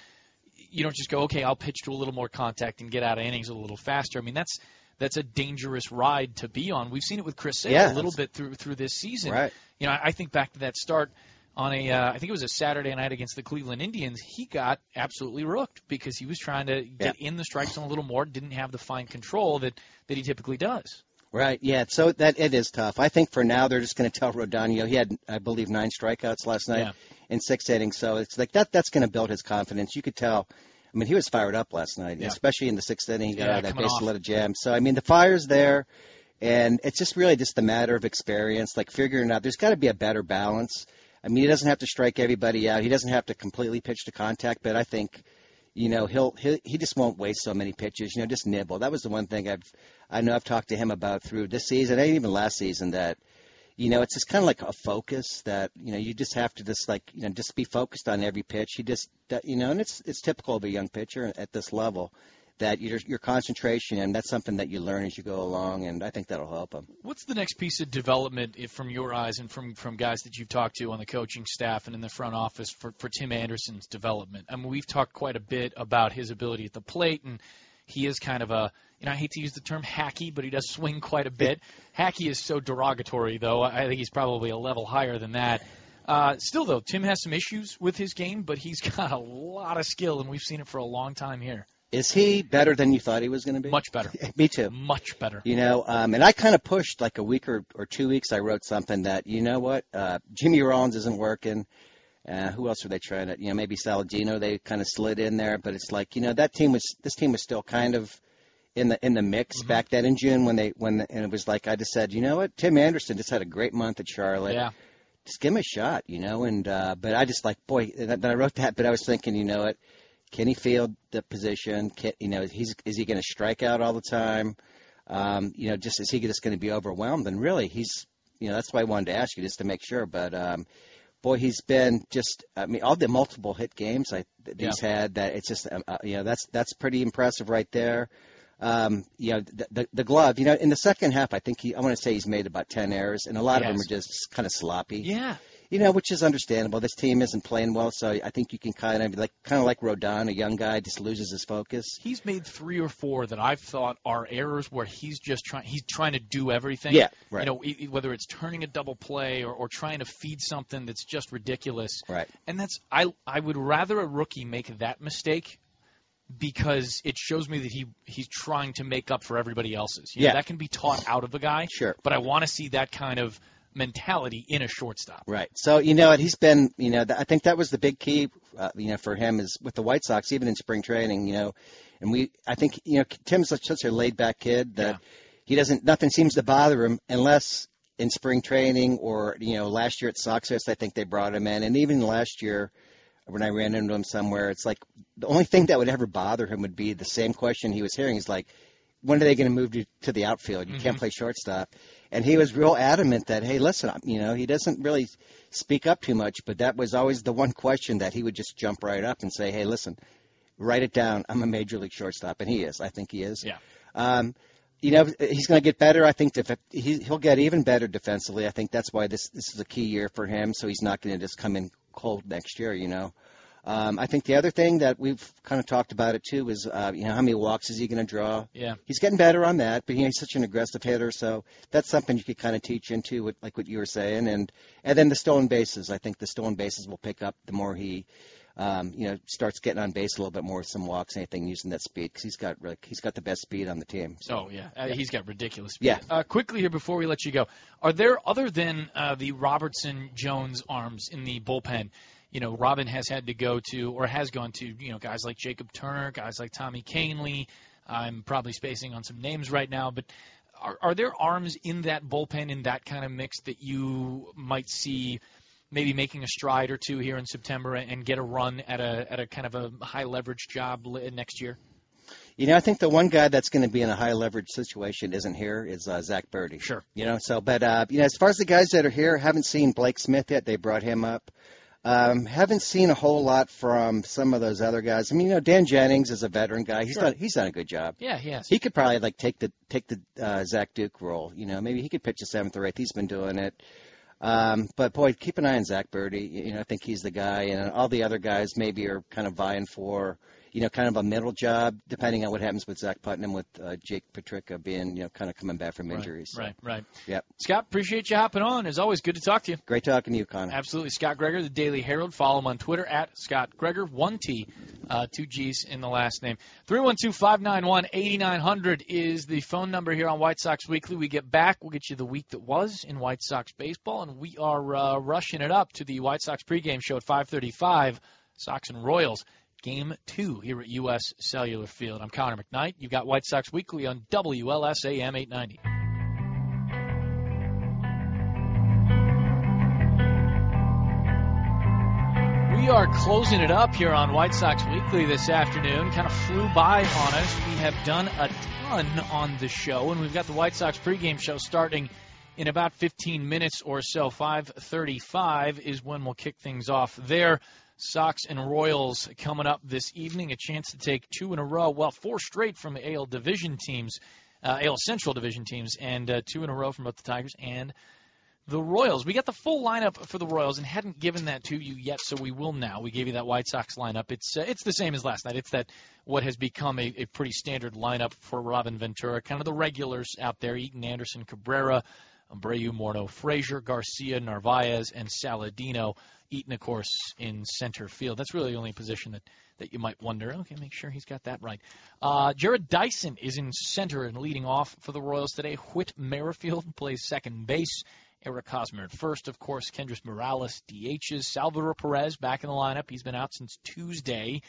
you don't just go, okay, I'll pitch to a little more contact and get out of innings a little faster. I mean, that's that's a dangerous ride to be on. We've seen it with Chris Sale Yeah. a little bit through through this season. Right. You know, I, I think back to that start on a uh, I think it was a Saturday night against the Cleveland Indians, he got absolutely rooked because he was trying to get in the strike zone a little more, didn't have the fine control that that he typically does. Right. Yeah. So that it is tough. I think for now they're just going to tell Rodano. He had, I believe, nine strikeouts last night Yeah. in six innings. So it's like that. That's going to build his confidence. You could tell. I mean, he was fired up last night, Yeah. especially in the sixth inning. He got Yeah, out of that base off. to let jam. So I mean, the fire's there, and it's just really just a matter of experience, like figuring out. There's got to be a better balance. I mean, he doesn't have to strike everybody out. He doesn't have to completely pitch to contact, but I think you know he'll he he just won't waste so many pitches. You know, just nibble. That was the one thing I've I know I've talked to him about through this season and even last season that you know it's just kind of like a focus that you know you just have to just like you know just be focused on every pitch. You just you know, and it's it's typical of a young pitcher at this level that your your concentration and that's something that you learn as you go along, and I think that'll help him. What's the next piece of development, if from your eyes and from from guys that you've talked to on the coaching staff and in the front office for for Tim Anderson's development? I mean, we've talked quite a bit about his ability at the plate, and he is kind of a you know I hate to use the term hacky, but he does swing quite a bit. hacky is so derogatory, though. I think he's probably a level higher than that. Uh, still, though, Tim has some issues with his game, but he's got a lot of skill, and we've seen it for a long time here. Is he better than you thought he was going to be? Much better. Me too. Much better. You know, um, and I kind of pushed like a week or, or two weeks. I wrote something that you know what, uh, Jimmy Rollins isn't working. Uh, who else were they trying to? You know, maybe Saladino. They kind of slid in there, but it's like you know that team was this team was still kind of in the in the mix back then in June when they when the, and it was like I just said, you know what, Tim Anderson just had a great month at Charlotte. Yeah. Just give him a shot, you know. And uh, but I just like boy, then I wrote that, but I was thinking, you know what, can he field the position? Can, you know, he's is he going to strike out all the time? Um, you know, just is he just going to be overwhelmed? And really, he's you know that's why I wanted to ask you just to make sure. But um, boy, he's been just I mean all the multiple hit games I, that he's had that it's just uh, you know that's that's pretty impressive right there. Um, you know the, the the glove. You know in the second half, I think he I want to say he's made about ten errors, and a lot of them are just kind of sloppy. Yeah. You know, which is understandable. This team isn't playing well, so I think you can kind of like kind of like Rodon, a young guy, just loses his focus. He's made three or four that I've thought are errors where he's just trying he's trying to do everything. Yeah, right. You know, whether it's turning a double play or, or trying to feed something that's just ridiculous. Right. And that's I I would rather a rookie make that mistake because it shows me that he he's trying to make up for everybody else's. You know, Yeah. that can be taught out of a guy. Sure. But I want to see that kind of mentality in a shortstop. Right. So you know he's been. You know, I think that was the big key. Uh, you know, for him is with the White Sox, even in spring training. You know, and we. I think you know Tim's such, a laid back kid that he doesn't. Nothing seems to bother him unless in spring training or you know last year at Sox Fest. I think they brought him in, and even last year when I ran into him somewhere, it's like the only thing that would ever bother him would be the same question he was hearing. He's like, when are they going to move you to the outfield? You can't Mhm. play shortstop. And he was real adamant that, hey, listen, you know, he doesn't really speak up too much, but that was always the one question that he would just jump right up and say, hey, listen, write it down. I'm a major league shortstop, and he is. I think he is. Yeah. Um, you know, he's going to get better. I think def- he, he'll get even better defensively. I think that's why this this is a key year for him. So he's not going to just come in cold next year. You know. Um, I think the other thing that we've kind of talked about it too is, uh, you know, how many walks is he going to draw? Yeah. He's getting better on that, but you know, he's such an aggressive hitter, so that's something you could kind of teach into, with, like what you were saying, and and then the stolen bases. I think the stolen bases will pick up the more he, um, you know, starts getting on base a little bit more, some walks, anything using that speed, because he's got really, he's got the best speed on the team. So, Oh yeah, uh, he's got ridiculous. Speed. Yeah. Uh, quickly here before we let you go, are there other than uh, the Robertson Jones arms in the bullpen? You know, Robin has had to go to or has gone to you know guys like Jacob Turner, guys like Tommy Kahnle. I'm probably spacing on some names right now, but are, are there arms in that bullpen in that kind of mix that you might see? Maybe making a stride or two here in September and get a run at a at a kind of a high leverage job next year. You know, I think the one guy that's going to be in a high leverage situation isn't here is uh, Zack Burdi. Sure. You know, so but uh, you know, as far as the guys that are here, haven't seen Blake Smith yet. They brought him up. Um, haven't seen a whole lot from some of those other guys. I mean, you know, Dan Jennings is a veteran guy. He's Sure. done he's done a good job. Yeah, he has. He could probably like take the take the uh, Zach Duke role. You know, maybe he could pitch a seventh or eighth. He's been doing it. Um, but boy, keep an eye on Zack Burdi. You know, I think he's the guy, and all the other guys maybe are kind of vying for. You know, kind of a middle job, depending on what happens with Zach Putnam, with uh, Jake Petricka being, you know, kind of coming back from injuries. Right, right, right. Yep. Scott, appreciate you hopping on. As always, good to talk to you. Great talking to you, Connor. Absolutely. Scott Gregor, the Daily Herald. Follow him on Twitter at Scott Gregor, one T, uh, two G's in the last name. 312 591 8900 is the phone number here on White Sox Weekly. We get back, we'll get you the week that was in White Sox baseball, and we are uh, rushing it up to the White Sox pregame show at 535, Sox and Royals. Game two here at U.S. Cellular Field. I'm Connor McKnight. You've got White Sox Weekly on WLS AM 890. We are closing it up here on White Sox Weekly this afternoon. Kind of flew by on us. We have done a ton on the show, and we've got the White Sox pregame show starting in about 15 minutes or so. 5:35 is when we'll kick things off there. Sox and Royals coming up this evening. A chance to take two in a row, well, four straight from the AL Division teams, uh, AL Central Division teams, and uh, two in a row from both the Tigers and the Royals. We got the full lineup for the Royals and hadn't given that to you yet, so we will now. We gave you that White Sox lineup. It's uh, it's the same as last night. It's that what has become a, a pretty standard lineup for Robin Ventura, kind of the regulars out there: Eaton, Anderson, Cabrera, Abreu, Morneau, Frazier, Garcia, Narvaez, and Saladino. Eaton, of course, in center field. That's really the only position that, that you might wonder. Okay, make sure he's got that right. Uh, Jarrod Dyson is in center and leading off for the Royals today. Whit Merrifield plays second base. Eric Hosmer at first, of course. Kendrys Morales DHs. Salvador Perez back in the lineup. He's been out since Tuesday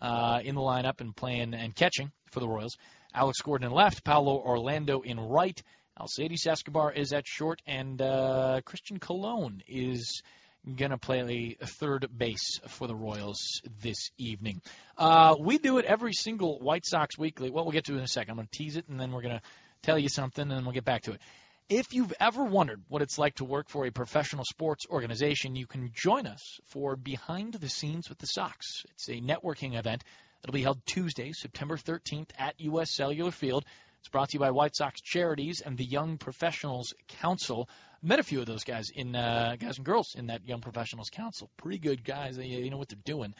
uh, in the lineup and playing and catching for the Royals. Alex Gordon in left. Paulo Orlando in right. Alcides Escobar is at short, and uh, Christian Colon is going to play third base for the Royals this evening. Uh, we do it every single White Sox weekly. Well, we'll get to it in a second. I'm going to tease it, and then we're going to tell you something, and then we'll get back to it. If you've ever wondered what it's like to work for a professional sports organization, you can join us for Behind the Scenes with the Sox. It's a networking event. It'll be held Tuesday, September 13th at U.S. Cellular Field. It's brought to you by White Sox Charities and the Young Professionals Council. Met a few of those guys in uh, guys and girls in that Young Professionals Council. Pretty good guys. They, you know what they're doing.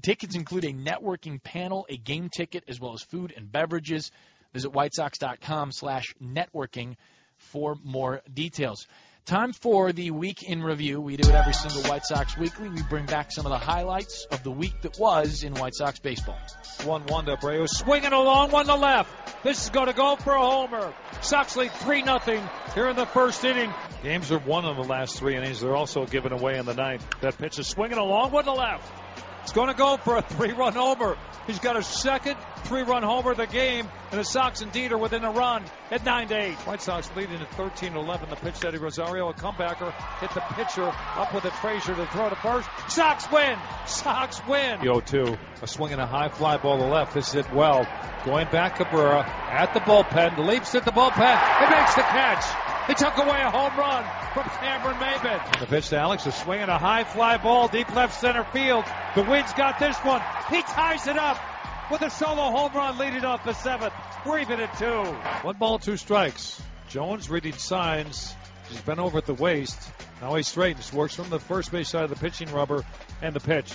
Tickets include a networking panel, a game ticket, as well as food and beverages. Visit whitesox.com slash networking for more details. Time for the week in review. We do it every single White Sox weekly. We bring back some of the highlights of the week that was in White Sox baseball. 1 1 to Abreu. Swinging along one to left. This is going to go for a homer. Sox lead 3 0 here in the first inning. Games are won in the last three innings. They're also given away in the ninth. That pitch is swinging along one to left. It's going to go for a three run homer. He's got a second three run homer of the game, and the Sox indeed are within a run at 9 to 8. White Sox leading at 13 11. The pitch to Eddie Rosario, a comebacker, hit the pitcher up with it. Frazier to throw to first. Sox win! Sox win! The 0 2. A swing and a high fly ball to left. This is it well. Going back, Cabrera at the bullpen, leaps at the bullpen, and makes the catch. He took away a home run from Cameron Maybin. The pitch to Alex, a swing and a high fly ball deep left center field. The wind's got this one. He ties it up with a solo home run leading off the seventh. We're even at two. One ball, two strikes. Jones reading signs. He's bent over at the waist. Now he straightens, works from the first base side of the pitching rubber and the pitch.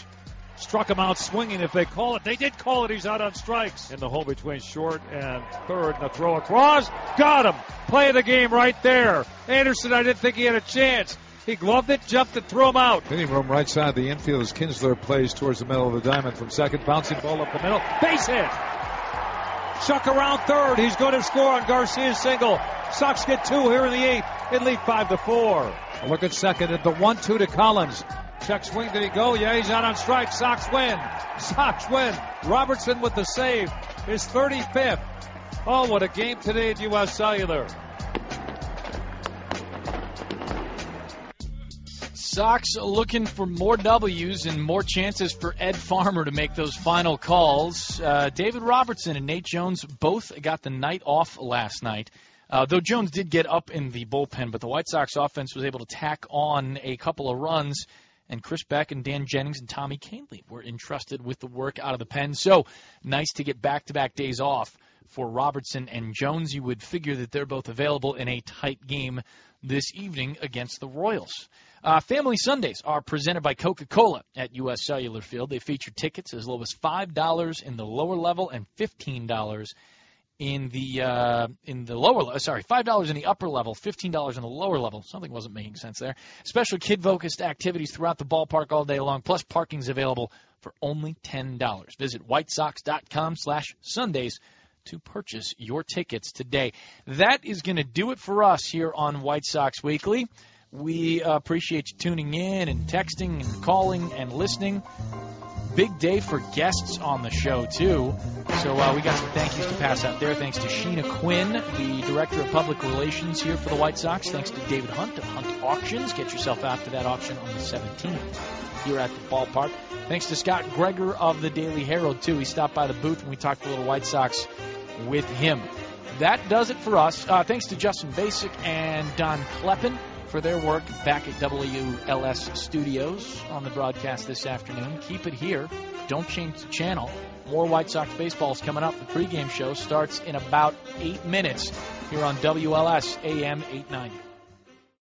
Struck him out swinging if they call it. They did call it. He's out on strikes. In the hole between short and third. And the throw across. Got him. Play of the game right there. Anderson, I didn't think he had a chance. He gloved it, jumped it, threw him out. Hitting room right side of the infield as Kinsler plays towards the middle of the diamond from second. Bouncing ball up the middle. Base hit. Chuck around third. He's going to score on Garcia's single. Sox get two here in the eighth and lead five to four. A look at second at the one two to Collins. Check swing. Did he go? Yeah, he's out on strike. Sox win. Sox win. Robertson with the save. His 35th. Oh, what a game today at U.S. Cellular. Sox looking for more W's and more chances for Ed Farmer to make those final calls. Uh, David Robertson and Nate Jones both got the night off last night. Uh, though Jones did get up in the bullpen, but the White Sox offense was able to tack on a couple of runs, and Chris Beck and Dan Jennings and Tommy Kahnle were entrusted with the work out of the pen. So nice to get back-to-back days off for Robertson and Jones. You would figure that they're both available in a tight game this evening against the Royals. Uh, Family Sundays are presented by Coca Cola at U.S. Cellular Field. They feature tickets as low as $5 in the lower level and $15 in the uh, in the lower le- sorry five dollars in the upper level, fifteen dollars in the lower level. Something wasn't making sense there. Special kid focused activities throughout the ballpark all day long, plus parking's available for only ten dollars. Visit whitesox.com slash Sundays to purchase your tickets today. That is going to do it for us here on White Sox Weekly. We uh, appreciate you tuning in and texting and calling and listening. Big day for guests on the show, too. So uh, we got some thank yous to pass out there. Thanks to Sheena Quinn, the Director of Public Relations here for the White Sox. Thanks to David Hunt of Hunt Auctions. Get yourself out to that auction on the 17th here at the ballpark. Thanks to Scott Gregor of the Daily Herald, too. He stopped by the booth and we talked a little White Sox with him. That does it for us. Uh, thanks to Justin Basic and Don Kleppen for their work back at WLS Studios on the broadcast this afternoon. Keep it here. Don't change the channel. More White Sox baseball is coming up. The pregame show starts in about eight minutes here on WLS AM 890.